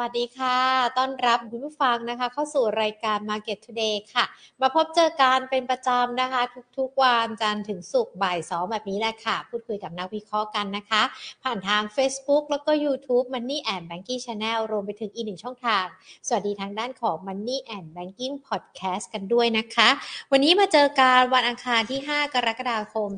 วัสดีค่ะ ต้อนรับคุณผู้ฟังนะคะ เข้าสู่รายการ Market Today ค่ะ มาพบเจอกันเป็นประจำนะคะ ทุกๆวันจันทร์ถึงศุกร์บ่ายสองแบบนี้แหละค่ะ พูดคุยกับนักวิเคราะห์กันนะคะ ผ่านทาง Facebook แล้วก็ YouTube Money and Banking Channel รวมไปถึงอีกหนึ่งช่องทาง สวัสดีทางด้านของ Money and Banking Podcast กันด้วยนะคะ วันนี้มาเจอการวันอังคารที่ 5 กรกฎาคม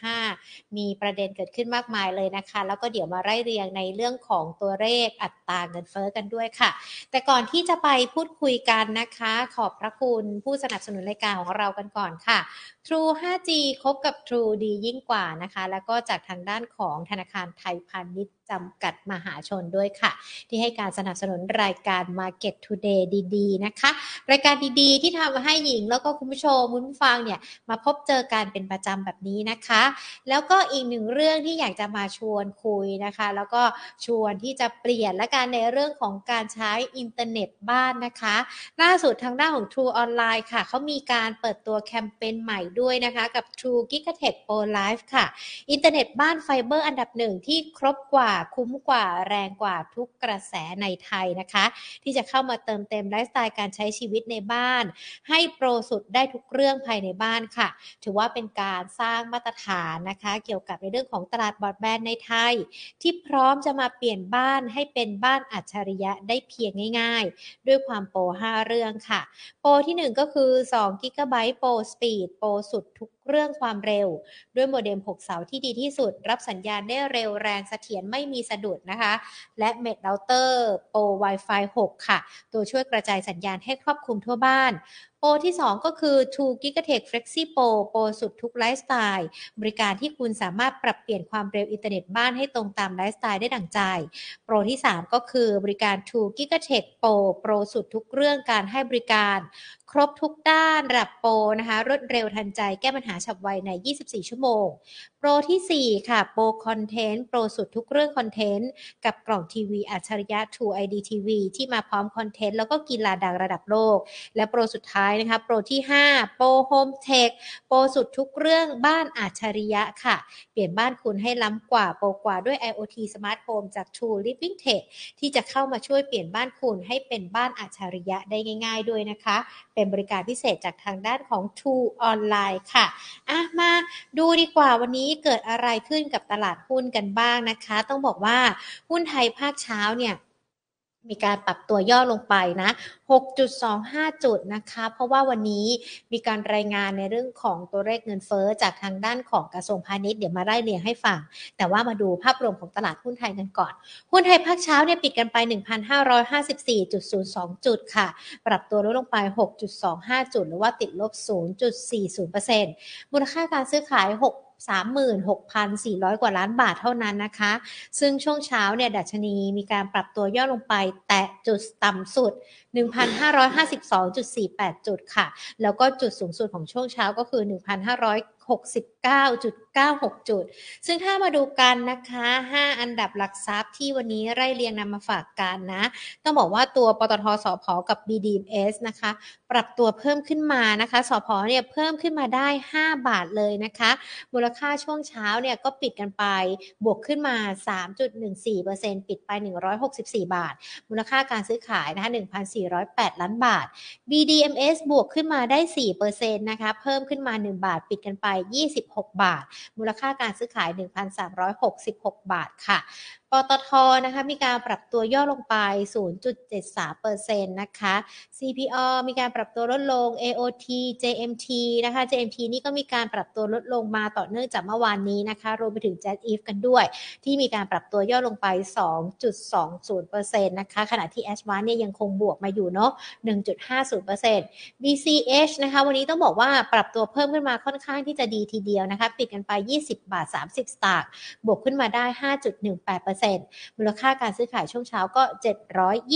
2565 มีประเด็นเกิดขึ้นมากมายเลยนะคะ แล้วก็เดี๋ยวมาไล่เรียงในเรื่องของตัวเลขอัตราเงินเฟ้อกันด้วยค่ะ แต่ก่อนที่จะไปพูดคุยกันนะคะ ขอบพระคุณผู้สนับสนุนรายการของเรากันก่อนค่ะ True 5G คบกับ True ดียิ่งกว่านะคะ แล้วก็จากทางด้านของธนาคารไทยพาณิชย์จำกัดมหาชนด้วยค่ะ ที่ให้การสนับสนุนรายการ Market Today ดีๆ นะคะ รายการดีๆ ที่ทำให้หญิงแล้วก็คุณผู้ชมคุณผู้ฟังเนี่ยมาพบเจอกันเป็นประจำแบบนี้นะคะ แล้วก็อีกหนึ่งเรื่องที่อยากจะมาชวนคุยนะคะ แล้วก็ชวนที่จะเปลี่ยนและการในเรื่องของการใช้อินเทอร์เน็ตบ้านนะคะ ล่าสุดทางด้านของ True Online ค่ะเขามีการเปิดตัวแคมเปญใหม่ด้วยนะคะกับ True Gigatech Pro Life ค่ะ อินเทอร์เน็ตบ้านไฟเบอร์อันดับหนึ่งที่ครบกว่าคุ้มกว่าแรงกว่าทุกกระแสในไทยนะคะ ที่จะเข้ามาเติมเต็มไลฟ์สไตล์การใช้ชีวิตในบ้าน ให้โปรสุดได้ทุกเรื่องภายในบ้านค่ะ ถือว่าเป็นการสร้างมาตรฐานนะคะ เกี่ยวกับในเรื่องของตลาดบอดแบนด์ในไทย ที่พร้อมจะมาเปลี่ยนบ้านให้เป็นบ้านอัจฉริยะได้เพียงง่าย ๆ ด้วยความโปร 5 เรื่องค่ะ โปรที่ 1 ก็คือ2 g b Pro Speed โปรสุดทุกเรื่องความเร็ว ด้วยโมเด็ม 6 เสาที่ดีที่สุด รับสัญญาณได้เร็วแรงเสถียรไม่มีสะดุดนะคะ และ m e d Router Pro Wi-Fi 6 ค่ะ ตัวช่วยกระจายสัญญาณให้ครอบคลุมทั่วบ้านโปรที่ 2 ก็คือ2 Gigatech Flexi Pro โปรสุดทุกไลฟ์สไตล์ บริการที่คุณสามารถปรับเปลี่ยนความเร็วอินเทอร์เน็ตบ้านให้ตรงตามไลฟ์สไตล์ได้ดังใจ โปรที่ 3 ก็คือบริการ2 Gigatech Pro โปรสุดทุกเรื่องการให้บริการ ครบทุกด้านระดับโปรนะคะ รวดเร็วทันใจ แก้ปัญหาฉับไวใน 24 ชั่วโมง โปรที่ 4 ค่ะ Pro Content โปรสุดทุกเรื่อง content กับกล่องทีวีอัจฉริยะ True ID TV ที่มาพร้อม content แล้วก็กีฬาดังระดับโลก และโปรสุดท้ายนะคะ โปรที่ 5 โปรโฮมเทคโปรสุดทุกเรื่องบ้านอัจฉริยะค่ะ เปลี่ยนบ้านคุณให้ล้ำกว่าโปรกว่าด้วย IoT Smart Home จาก True Living Tech ที่จะเข้ามาช่วยเปลี่ยนบ้านคุณให้เป็นบ้านอัจฉริยะได้ง่าย ๆ ด้วยนะคะ เป็นบริการพิเศษจากทางด้านของ True Online ค่ะอะมาดูดีกว่าวันนี้เกิดอะไรขึ้นกับตลาดหุ้นกันบ้างนะคะ ต้องบอกว่าหุ้นไทยภาคเช้าเนี่ยมีการปรับตัวย่อลงไปนะ 6.25 จุดนะคะ เพราะว่าวันนี้มีการรายงานในเรื่องของตัวเลขเงินเฟ้อจากทางด้านของกระทรวงพาณิชย์เดี๋ยวมาไล่เรียงให้ฟัง แต่ว่ามาดูภาพรวมของตลาดหุ้นไทยกันก่อน หุ้นไทยภาคเช้าเนี่ยปิดกันไป 1,554.02 จุดค่ะ ปรับตัวลดลงไป 6.25 จุด หรือว่าติดลบ 0.40%มูลค่าการซื้อขาย 6 36,400 กว่าล้านบาทเท่านั้นนะคะ ซึ่งช่วงเช้าเนี่ยดัชนีมีการปรับตัวย่อลงไปแตะจุดต่ำสุด 1,552.48 จุดค่ะ แล้วก็จุดสูงสุดของช่วงเช้าก็คือ69.96 จุด ซึ่งถ้ามาดูกันนะคะ 5 อันดับหลักทรัพย์ที่วันนี้ไล่เรียงนำมาฝากกันนะ ต้องบอกว่าตัวปตทสพกับ BDMs นะคะ ปรับตัวเพิ่มขึ้นมานะคะสพเนี่ยเพิ่มขึ้นมาได้ 5 บาทเลยนะคะ มูลค่าช่วงเช้าเนี่ยก็ปิดกันไปบวกขึ้นมา 3.14%ปิดไป 164 บาท มูลค่าการซื้อขายนะคะ1,408 ล้านบาท BDMs บวกขึ้นมาได้4%นะคะ เพิ่มขึ้นมา 1 บาทปิดกันไป26 บาท มูลค่าการซื้อขาย 1,366 บาทค่ะ ปตทนะคะมีการปรับตัวย่อลงไป 0.73%นะคะ CPO มีการปรับตัวลดลง AOT JMT นะคะ JMT นี่ก็มีการปรับตัวลดลงมาต่อเนื่องจากเมื่อวานนี้นะคะ รวมไปถึง Jet Eve กันด้วย ที่มีการปรับตัวย่อลงไป 2.20%นะคะ ขณะที่ a s h w a n เนี่ยยังคงบวกมาอยู่เนาะ 1.50% BCH นะคะ วันนี้ต้องบอกว่าปรับตัวเพิ่มขึ้นมาค่อนข้างที่จะดีทีเดียวนะคะ ปิดกันไป 20 บาท 30 สตางค์ บวกขึ้นมาได้ 5.18%มูลค่าการซื้อขายช่วงเช้าก็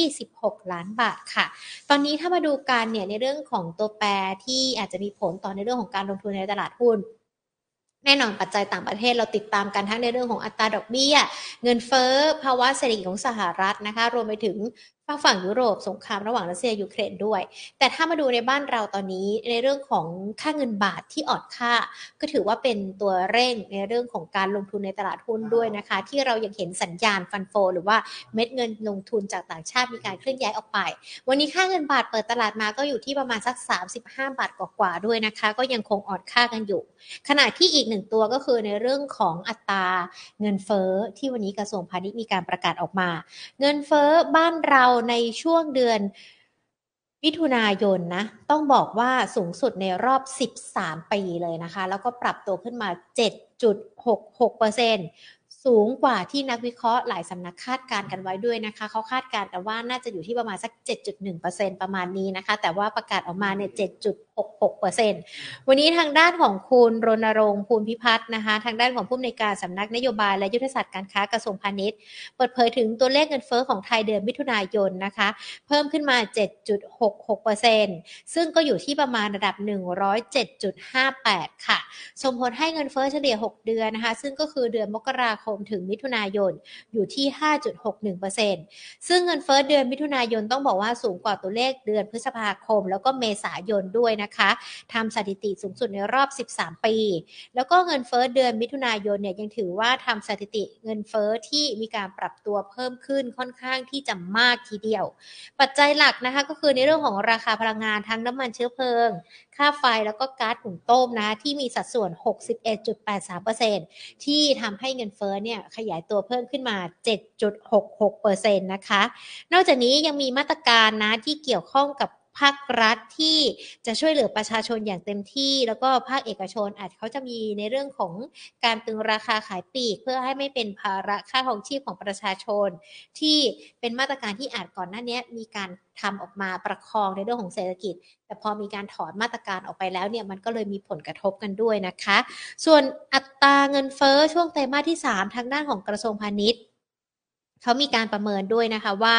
726 ล้านบาทค่ะ ตอนนี้ถ้ามาดูกันเนี่ยในเรื่องของตัวแปรที่อาจจะมีผลต่อในเรื่องของการลงทุนในตลาดหุ้นแน่นอนปัจจัยต่างประเทศเราติดตามกันทั้งในเรื่องของอัตราดอกเบี้ย เงินเฟ้อภาวะเศรษฐกิจของสหรัฐนะคะ รวมไปถึง ฝากฝั่งยุโรปสงครามระหว่างรัสเซียยูเครนด้วย แต่ถ้ามาดูในบ้านเราตอนนี้ในเรื่องของค่าเงินบาทที่อ่อนค่า ก็ถือว่าเป็นตัวเร่งในเรื่องของการลงทุนในตลาดหุ้นด้วยนะคะ ที่เรายังเห็นสัญญาณฟันโฟ หรือว่าเม็ดเงินลงทุนจากต่างชาติมีการเคลื่อนย้ายออกไป วันนี้ค่าเงินบาทเปิดตลาดมาก็อยู่ที่ประมาณสัก 35 บาทกว่าๆด้วยนะคะ ก็ยังคงอ่อนค่ากันอยู่ ขณะที่อีกหนึ่งตัวก็คือในเรื่องของอัตราเงินเฟ้อที่วันนี้กระทรวงพาณิชย์มีการประกาศออกมา เงินเฟ้อบ้านเราในช่วงเดือนมิถุนายนนะ ต้องบอกว่าสูงสุดในรอบ 13 ปีเลยนะคะ แล้วก็ปรับตัวขึ้นมา 7.66%สูงกว่าที่นักวิเคราะห์หลายสำนักคาดการณ์กันไว้ด้วยนะคะ เขาคาดการณ์กันว่าน่าจะอยู่ที่ประมาณสัก 7.1%ประมาณนี้นะคะ แต่ว่าประกาศออกมาเนี่ย 66%วันนี้ทางด้านของคุณรณรงค์ภูลพิพัฒน์นะคะ ทางด้านของผู้อำนวยการสำนักนโยบายและยุทธศาสตร์การค้ากระทรวงพาณิชย์ เปิดเผยถึงตัวเลขเงินเฟ้อของไทยเดือนมิถุนายนนะคะ เพิ่มขึ้นมา 7.66%ซึ่งก็อยู่ที่ประมาณระดับ 107.58 ค่ะ ส่งผลให้เงินเฟ้อเฉลี่ย 6 เดือนนะคะ ซึ่งก็คือเดือนมกราคมถึงมิถุนายนอยู่ที่ 5.61%ซึ่งเงินเฟ้อเดือนมิถุนายนต้องบอกว่าสูงกว่าตัวเลขเดือนพฤษภาคม แล้วก็เมษายนด้วยนะคะทำสถิติสูงสุดในรอบ 13 ปี แล้วก็เงินเฟ้อเดือนมิถุนายนเนี่ยยังถือว่าทำสถิติเงินเฟ้อที่มีการปรับตัวเพิ่มขึ้นค่อนข้างที่จะมากทีเดียว ปัจจัยหลักนะคะก็คือในเรื่องของราคาพลังงานทั้งน้ำมันเชื้อเพลิง ค่าไฟแล้วก็ก๊าซหุงต้มนะที่มีสัดส่วน 61.83%ที่ทำให้เงินเฟ้อเนี่ยขยายตัวเพิ่มขึ้นมา 7.66%นะคะ นอกจากนี้ยังมีมาตรการนะที่เกี่ยวข้องกับ ภาครัฐที่จะช่วยเหลือประชาชนอย่างเต็มที่ แล้วก็ภาคเอกชนอาจเขาจะมีในเรื่องของการตึงราคาขายปลีก เพื่อให้ไม่เป็นภาระค่าของชีพของประชาชน ที่เป็นมาตรการที่อาจก่อนหน้านี้มีการทำออกมาประคองในเรื่องของเศรษฐกิจ แต่พอมีการถอนมาตรการออกไปแล้วเนี่ยมันก็เลยมีผลกระทบกันด้วยนะคะ ส่วนอัตราเงินเฟ้อช่วงไตรมาสที่ 3 ทางด้านของกระทรวงพาณิชย์ เขามีการประเมินด้วยนะคะว่า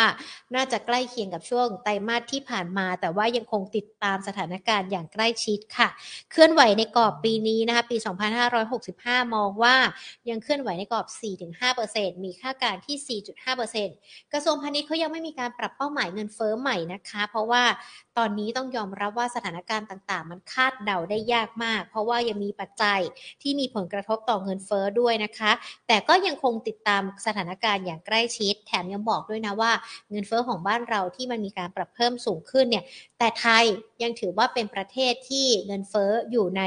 น่าจะใกล้เคียงกับช่วงไตรมาสที่ผ่านมา แต่ว่ายังคงติดตามสถานการณ์อย่างใกล้ชิดค่ะ เคลื่อนไหวในกรอบปีนี้นะคะปี 2565 มองว่ายังเคลื่อนไหวในกรอบ 4-5%มีค่าการที่ 4.5%กระทรวงพาณิชย์เขายังไม่มีการปรับเป้าหมายเงินเฟ้อใหม่นะคะ เพราะว่าตอนนี้ต้องยอมรับว่าสถานการณ์ต่างๆ มันคาดเดาได้ยากมาก เพราะว่ายังมีปัจจัยที่มีผลกระทบต่อเงินเฟ้อด้วยนะคะ แต่ก็ยังคงติดตามสถานการณ์อย่างใกล้ชิด แถมยังบอกด้วยนะว่าเงินเฟ้อของบ้านเราที่มันมีการปรับเพิ่มสูงขึ้นเนี่ยแต่ไทยยังถือว่าเป็นประเทศที่เงินเฟ้ออยู่ใน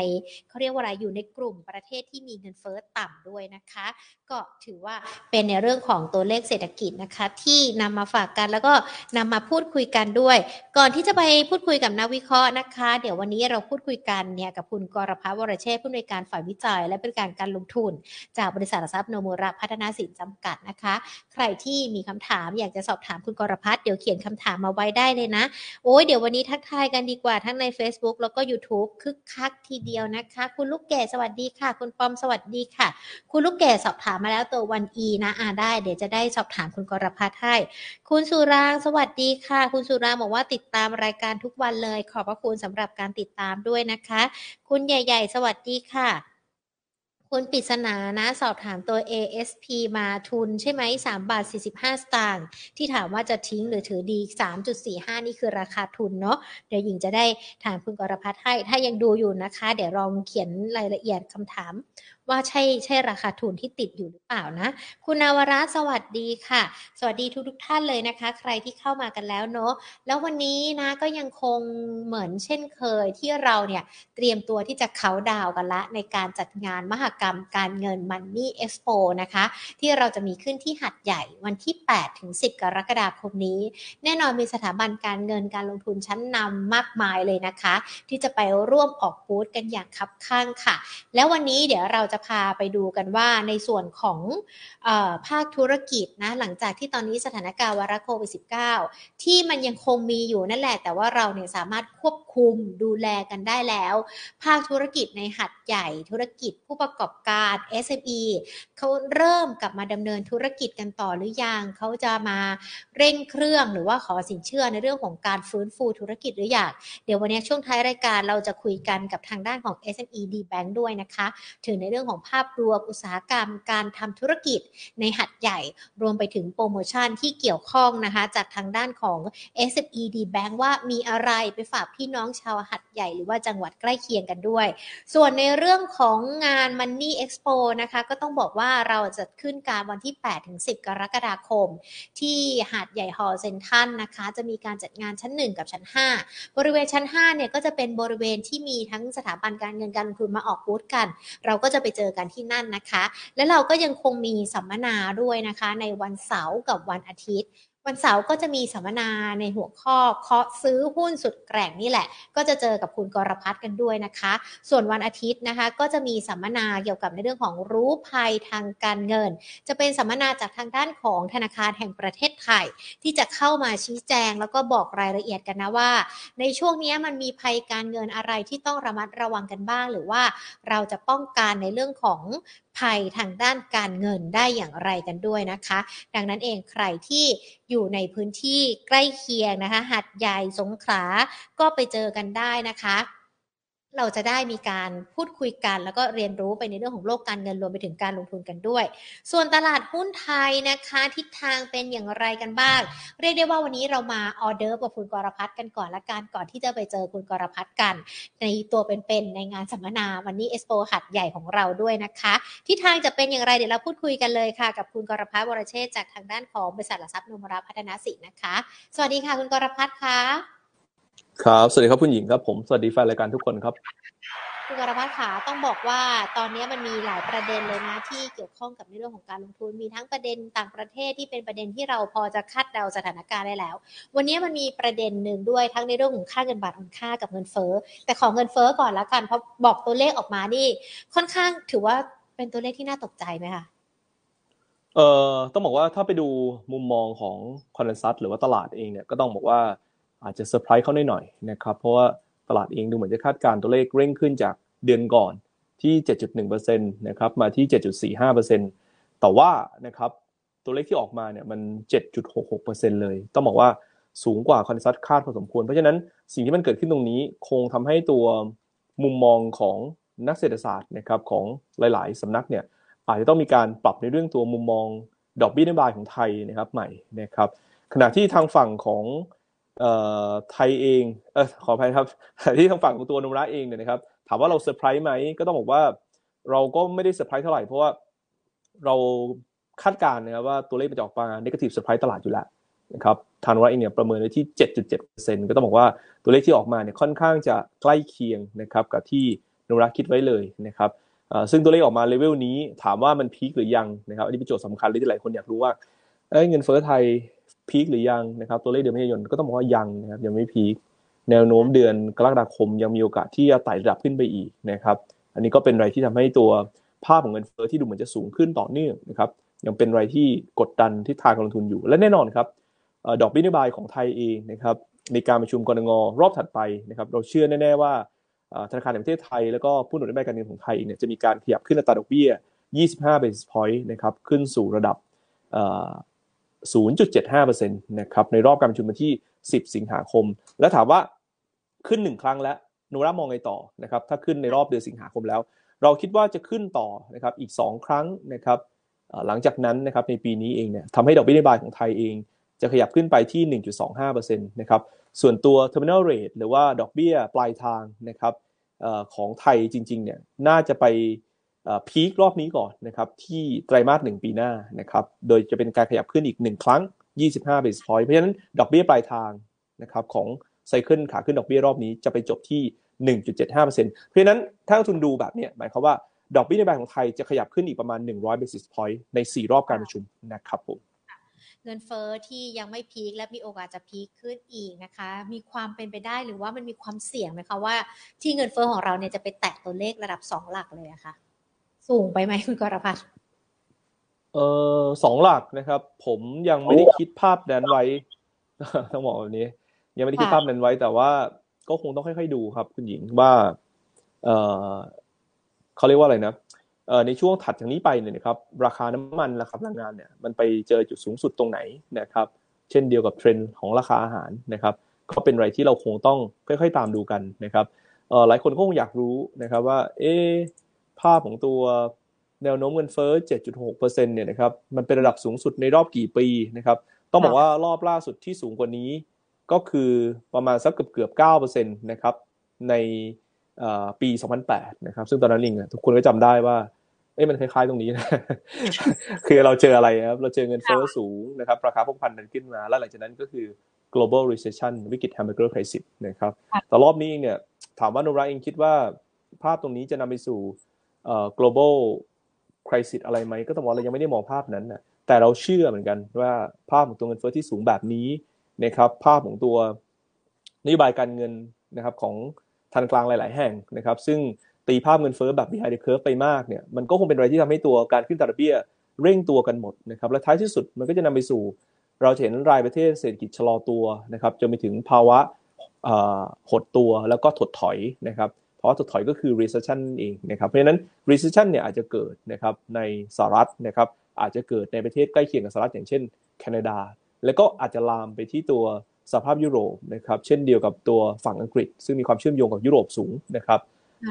เขาเรียกว่าอะไรอยู่ในกลุ่มประเทศที่มีเงินเฟ้อต่ำด้วยนะคะ ก็ถือว่าเป็นในเรื่องของตัวเลขเศรษฐกิจนะคะ ที่นำมาฝากกันแล้วก็นำมาพูดคุยกันด้วย ก่อนที่จะไปพูดคุยกับนักวิเคราะห์นะคะ เดี๋ยววันนี้เราพูดคุยกันเนี่ยกับคุณกรพัฒน์วรเชษผู้อำนวยการฝ่ายวิจัย และบริการการลงทุน จากบริษัททรัพย์โนมูระพัฒนาสินจำกัดนะคะ ใครที่มีคำถามอยากจะสอบถามคุณกรพัฒน์เดี๋ยวเขียนคำถามมาไว้ได้เลยนะโอ้ยเดี๋ยววันนี้ทักทายกันดีกว่าทั้งใน Facebook แล้วก็ YouTube คึกคักทีเดียวนะคะ คุณลูกแก่สวัสดีค่ะ คุณปอมสวัสดีค่ะ คุณลูกแก่สอบถามมาแล้วตัววันอีนะอ่าได้ เดี๋ยวจะได้สอบถามคุณกรพัฒน์ให้คุณสุรางสวัสดีค่ะ คุณสุรางบอกว่าติดตามรายการทุกวันเลย ขอบพระคุณสำหรับการติดตามด้วยนะคะ คุณใหญ่ ๆ สวัสดีค่ะ คุณปริศนานะ สอบถามตัว ASP มาทุนใช่ไหม3บาท45สตางค์ที่ถามว่าจะทิ้งหรือถือดี3.45นี่คือราคาทุนเนาะเดี๋ยวหญิงจะได้ถามคุณกรพัฒน์ให้ ถ้ายังดูอยู่นะคะ เดี๋ยวลองเขียนรายละเอียดคำถาม ว่าใช่ใช่ราคาทุนที่ติดอยู่หรือเปล่านะ คุณนาวรัตสวัสดีค่ะ สวัสดีทุกทุกท่านเลยนะคะ ใครที่เข้ามากันแล้วเนาะแล้ววันนี้นะก็ยังคงเหมือนเช่นเคยที่เราเนี่ยเตรียมตัวที่จะเขาดาวกันละในการจัดงานมหกรรมการเงิน Money Expo นะคะ ที่เราจะมีขึ้นที่หัดใหญ่วันที่ 8 ถึง 10 กรกฎาคมนี้ แน่นอนมีสถาบันการเงินการลงทุนชั้นนำมากมายเลยนะคะ ที่จะไปร่วมออกบูธกันอย่างคับข้างค่ะ แล้ววันนี้เดี๋ยวเราจะพาไปดูกันว่าในส่วนของออภาคธุรกิจนะหลังจากที่ตอนนี้สถานการณ์วาระโควิด -19 ที่มันยังคงมีอยู่นั่นแหละ แต่ว่าเราเนี่ยสามารถควบคุมดูแลกันได้แล้ว ภาคธุรกิจในหัดใหญ่ธุรกิจผู้ประกอบการ SME เขาเริ่มกลับมาดำเนินธุรกิจกันต่อหรือยังเขาจะมาเร่งเครื่องหรือว่าขอสินเชื่อในเรื่องของการฟื้นฟูธุรกิจหรืออยังเดี๋ยววันนี้ช่วงท้ายรายการเราจะคุยกันกับทางด้านของ SME D Bank ด้วยนะคะ ถึงในเรื่องรื่องของภาพรวมอุตสาหกรรม การทำธุรกิจในหัดใหญ่ รวมไปถึงโปรโมชั่นที่เกี่ยวข้องนะคะ จากทางด้านของ SMED Bank ว่ามีอะไรไปฝากพี่น้องชาวหัดใหญ่หรือว่าจังหวัดใกล้เคียงกันด้วย ส่วนในเรื่องของงาน Money Expo นะคะก็ต้องบอกว่าเราจะขึ้นการวันที่8-10 กรกฎาคม ที่หาดใหญ่ฮอลเซนทันนะคะ จะมีการจัดงานชั้น 1 กับชั้น 5 บริเวณชั้น 5 เนี่ยก็จะเป็นบริเวณที่มีทั้งสถาบันการเงินการลงทุนมาออกบูธกัน เราก็จะไปเจอกันที่นั่นนะคะ และเราก็ยังคงมีสัมมนาด้วยนะคะ ในวันเสาร์กับวันอาทิตย์ วันเสาร์ก็จะมีสัมมนาในหัวข้อเคาะซื้อหุ้นสุดแกร่งนี่แหละ ก็จะเจอกับคุณกรพัฒน์กันด้วยนะคะ ส่วนวันอาทิตย์นะคะ ก็จะมีสัมมนาเกี่ยวกับในเรื่องของรู้ภัยทางการเงิน จะเป็นสัมมนาจากทางด้านของธนาคารแห่งประเทศไทย ที่จะเข้ามาชี้แจง แล้วก็บอกรายละเอียดกันนะว่า ในช่วงนี้มันมีภัยการเงินอะไรที่ต้องระมัดระวังกันบ้าง หรือว่าเราจะป้องกันในเรื่องของภัยทางด้านการเงินได้อย่างไรกันด้วยนะคะ ดังนั้นเองใครที่อยู่ในพื้นที่ใกล้เคียงนะคะหัดใหญ่สงขลาก็ไปเจอกันได้นะคะ เราจะได้มีการพูดคุยกัน แล้วก็เรียนรู้ไปในเรื่องของโลกการเงินรวมไปถึงการลงทุนกันด้วย ส่วนตลาดหุ้นไทยนะคะ ทิศทางเป็นอย่างไรกันบ้าง เรียกได้ว่าวันนี้เรามาออเดอร์กับคุณกรพัฒน์กันก่อนละกันก่อนที่จะไปเจอคุณกรพัฒน์กัน ในตัวเป็นๆในงานสัมมนาวันนี้เอสโปหัดใหญ่ของเราด้วยนะคะทิศทางจะเป็นอย่างไรเดี๋ยวเราพูดคุยกันเลยค่ะ กับคุณกรพัฒน์วรเชษจากทางด้านของบริษัทหลักทรัพย์นุมราพัฒนาสินนะคะ สวัสดีค่ะคุณกรพัฒน์ค่ะ ครับ สวัสดีครับคุณหญิงครับผม สวัสดีแฟนรายการทุกคนครับคุณกรพัฒน์ขาต้องบอกว่าตอนนี้มันมีหลายประเด็นเลยนะที่เกี่ยวข้องกับในเรื่องของการลงทุนมีทั้งประเด็นต่างประเทศที่เป็นประเด็นที่เราพอจะคาดเดาสถานการณ์ได้แล้ว วันนี้มันมีประเด็นหนึ่งด้วยทั้งในเรื่องของค่าเงินบาทอ่อนค่ากับเงินเฟ้อแต่ของเงินเฟ้อก่อนแล้วกันเพราะบอกตัวเลขออกมานี่ ค่อนข้างถือว่าเป็นตัวเลขที่น่าตกใจไหมคะเอ่อต้องบอกว่าถ้าไปดูมุมมองของ consensus หรือว่าตลาดเองเนี่ยก็ต้องบอกว่า อาจจะเซอร์ไพรส์เขาหน่อยๆนะครับ เพราะว่าตลาดเองดูเหมือนจะคาดการณ์ตัวเลขเร่งขึ้นจากเดือนก่อนที่ 7.1%นะครับมาที่ 7.45%แต่ว่านะครับตัวเลขที่ออกมาเนี่ยมัน 7.66%เลย ต้องบอกว่าสูงกว่า consensus คาดพอสมควร เพราะฉะนั้นสิ่งที่มันเกิดขึ้นตรงนี้คงทำให้ตัวมุมมองของนักเศรษฐศาสตร์นะครับของหลาย ๆสำนักเนี่ยอาจจะต้องมีการปรับในเรื่องตัวมุมมองดอกเบี้ยนโยบายของไทยนะครับใหม่นะครับขณะที่ทางฝั่งของ ไทยเองเออขออภัยครับที่ทางฝั่งของตัวโนมูระเองเนี่ยนะครับ ถามว่าเราเซอร์ไพรส์ไหมก็ต้องบอกว่า เราก็ไม่ได้เซอร์ไพรส์เท่าไหร่เพราะว่าเราคาดการณ์นะครับว่าตัวเลขมันจะออกมา negative surprise ตลาดอยู่แล้วนะครับทางโนมูระเองเนี่ยประเมินไว้ที่ 7.7%ก็ต้องบอกว่าตัวเลขที่ออกมาเนี่ยค่อนข้างจะใกล้เคียงนะครับกับที่โนมูระคิดไว้เลยนะครับซึ่งตัวเลขออกมาเลเวลนี้ถามว่ามัน peak หรือยังนะครับอันนี้เป็นโจทย์สำคัญเลยที่หลายคนอยากรู้ว่าเงินเฟ้อไทย peak หรือยังนะครับตัวเลขเดือนมิถุนายนก็ต้องบอกว่ายังนะครับยังไม่ peakแนวโน้มเดือนกรกฎาคมยังมีโอกาสที่จะไต่ระดับขึ้นไปอีกนะครับอันนี้ก็เป็นอะไรที่ทำให้ตัวภาพของเงินเฟ้อที่ดูเหมือนจะสูงขึ้นต่อเนื่องนะครับยังเป็นอะไรที่กดดันทิศทางการลงทุนอยู่ และแน่นอนครับดอกเบี้ยนโยบายของไทยเองนะครับในการประชุมกรงงรอบถัดไปนะครับเราเชื่อแน่ๆว่าธนาคารแห่งประเทศไทย แล้วก็ผู้หนุนนโยบายการเงินของไทยเนี่ยจะมีการขยับขึ้นอัตราดอกเบี้ย 25 basis point นะครับขึ้นสู่ระดับ 0.75%นะครับในรอบการประชุมวันที่ 10 สิงหาคม และถามว่าขึ้นหนึ่งครั้งแล้วโนรามองไงต่อนะครับถ้าขึ้นในรอบเดือนสิงหาคมแล้ว เราคิดว่าจะขึ้นต่อนะครับอีก 2 ครั้งนะครับหลังจากนั้นนะครับในปีนี้เองเนี่ยทำให้ดอกเบี้ยนโยบายของไทยเอง จะขยับขึ้นไปที่ 1.25%นะครับส่วนตัว terminal rate หรือว่าดอกเบี้ยปลายทางนะครับของไทยจริงๆเนี่ยน่าจะไป พีครอบนี้ก่อนนะครับที่ไตรมาสหนึ่งปีหน้านะครับโดยจะเป็นการขยับขึ้นอีก 1 ครั้ง 25 basis point เพราะฉะนั้นดอกเบี้ยปลายทางนะครับของไซเคิลขาขึ้นดอกเบี้ยรอบนี้จะไปจบที่ 1.75%เพราะฉะนั้นถ้าทุนดูแบบนี้หมายความว่าดอกเบี้ยในบของไทยจะขยับขึ้นอีกประมาณ 100 basis point ใน 4 รอบการประชุมนะครับผมเงินเฟอ้อที่ยังไม่พีคและมีโอกาสจะพีคขึ้นอีกนะคะ มีความเป็นไปได้หรือว่ามันมีความเสี่ยงไหมคะว่าที่เงินเฟอ้อของเราเนี่ยจะไปแตะตัวเลขระดับ 2 หลักเลยอะคะ่ะ สูงไปไหมคุณกรพัฒน์เออสองหลักนะครับ ผมยังไม่ได้คิดภาพนั้นไว้ต้องบอกแบบนี้ ยังไม่ได้คิดภาพนั้นไว้ แต่ว่าก็คงต้องค่อยๆดูครับ คุณหญิงว่า เออเขาเรียกว่าอะไรนะเออในช่วงถัดจากนี้ไปเนี่ยนะครับ ราคาน้ำมันราคาพลังงานเนี่ยมันไปเจอจุดสูงสุดตรงไหนนะครับ เช่นเดียวกับเทรนด์ของราคาอาหารนะครับก็เป็นอะไรที่เราคงต้องค่อยๆตามดูกันนะครับเออหลายคนก็คงอยากรู้นะครับว่า เอ ภภาพของตัวแนวโน้มเงินเฟ้อ 7.6%เนี่ยนะครับมันเป็นระดับสูงสุดในรอบกี่ปีนะครับต้องบอกว่ารอบล่าสุดที่สูงกว่านี้ก็คือประมาณสักเกือบเกือบ9%นะครับในปี 2008 นะครับ ซึ่งตอนนั้นเองทุกคนก็จำได้ว่าเอ้มันคล้ายๆตรงนี้นะ คือเราเจออะไรครับ เราเจอเงินเฟ้อสูงนะครับ ราคาพวกพันดันขึ้นมา แล้วหลังจากนั้นก็คือ global recession วิกฤต hamburger crisis นะครับ แต่รอบนี้เนี่ย ถามว่านุราเองคิดว่าภาพตรงนี้จะนำไปสู่ global crisis อะไรไหมก็ต้องบอกเรายังไม่ได้มองภาพนั้นนะแต่เราเชื่อเหมือนกันว่าภาพของตัวเงินเฟ้อที่สูงแบบนี้นะครับภาพของตัวนโยบายการเงินนะครับของธนาคารกลางหลาย ๆ แห่งนะครับ ซึ่งตีภาพเงินเฟ้อแบบ behind the curve ไปมากเนี่ยมันก็คงเป็นอะไรที่ทำให้ตัวการขึ้นตลาดเบี้ยเร่งตัวกันหมดนะครับและท้ายที่สุดมันก็จะนำไปสู่ เราเห็นรายประเทศเศรษฐกิจชะลอตัวนะครับจนไปถึงภาวะหดตัวแล้วก็ถดถอยนะครับ เพราะถดถอยก็คือ recession เองนะครับเพราะฉะนั้น recession เนี่ยอาจจะเกิดนะครับในสหรัฐนะครับอาจจะเกิดในประเทศใกล้เคียงกับสหรัฐอย่างเช่น แคนาดา แล้วก็อาจจะลามไปที่ตัวสภาพยุโรปนะครับเช่นเดียวกับตัวฝั่งอังกฤษ ซึ่งมีความเชื่อมโยงกับยุโรปสูงนะครับ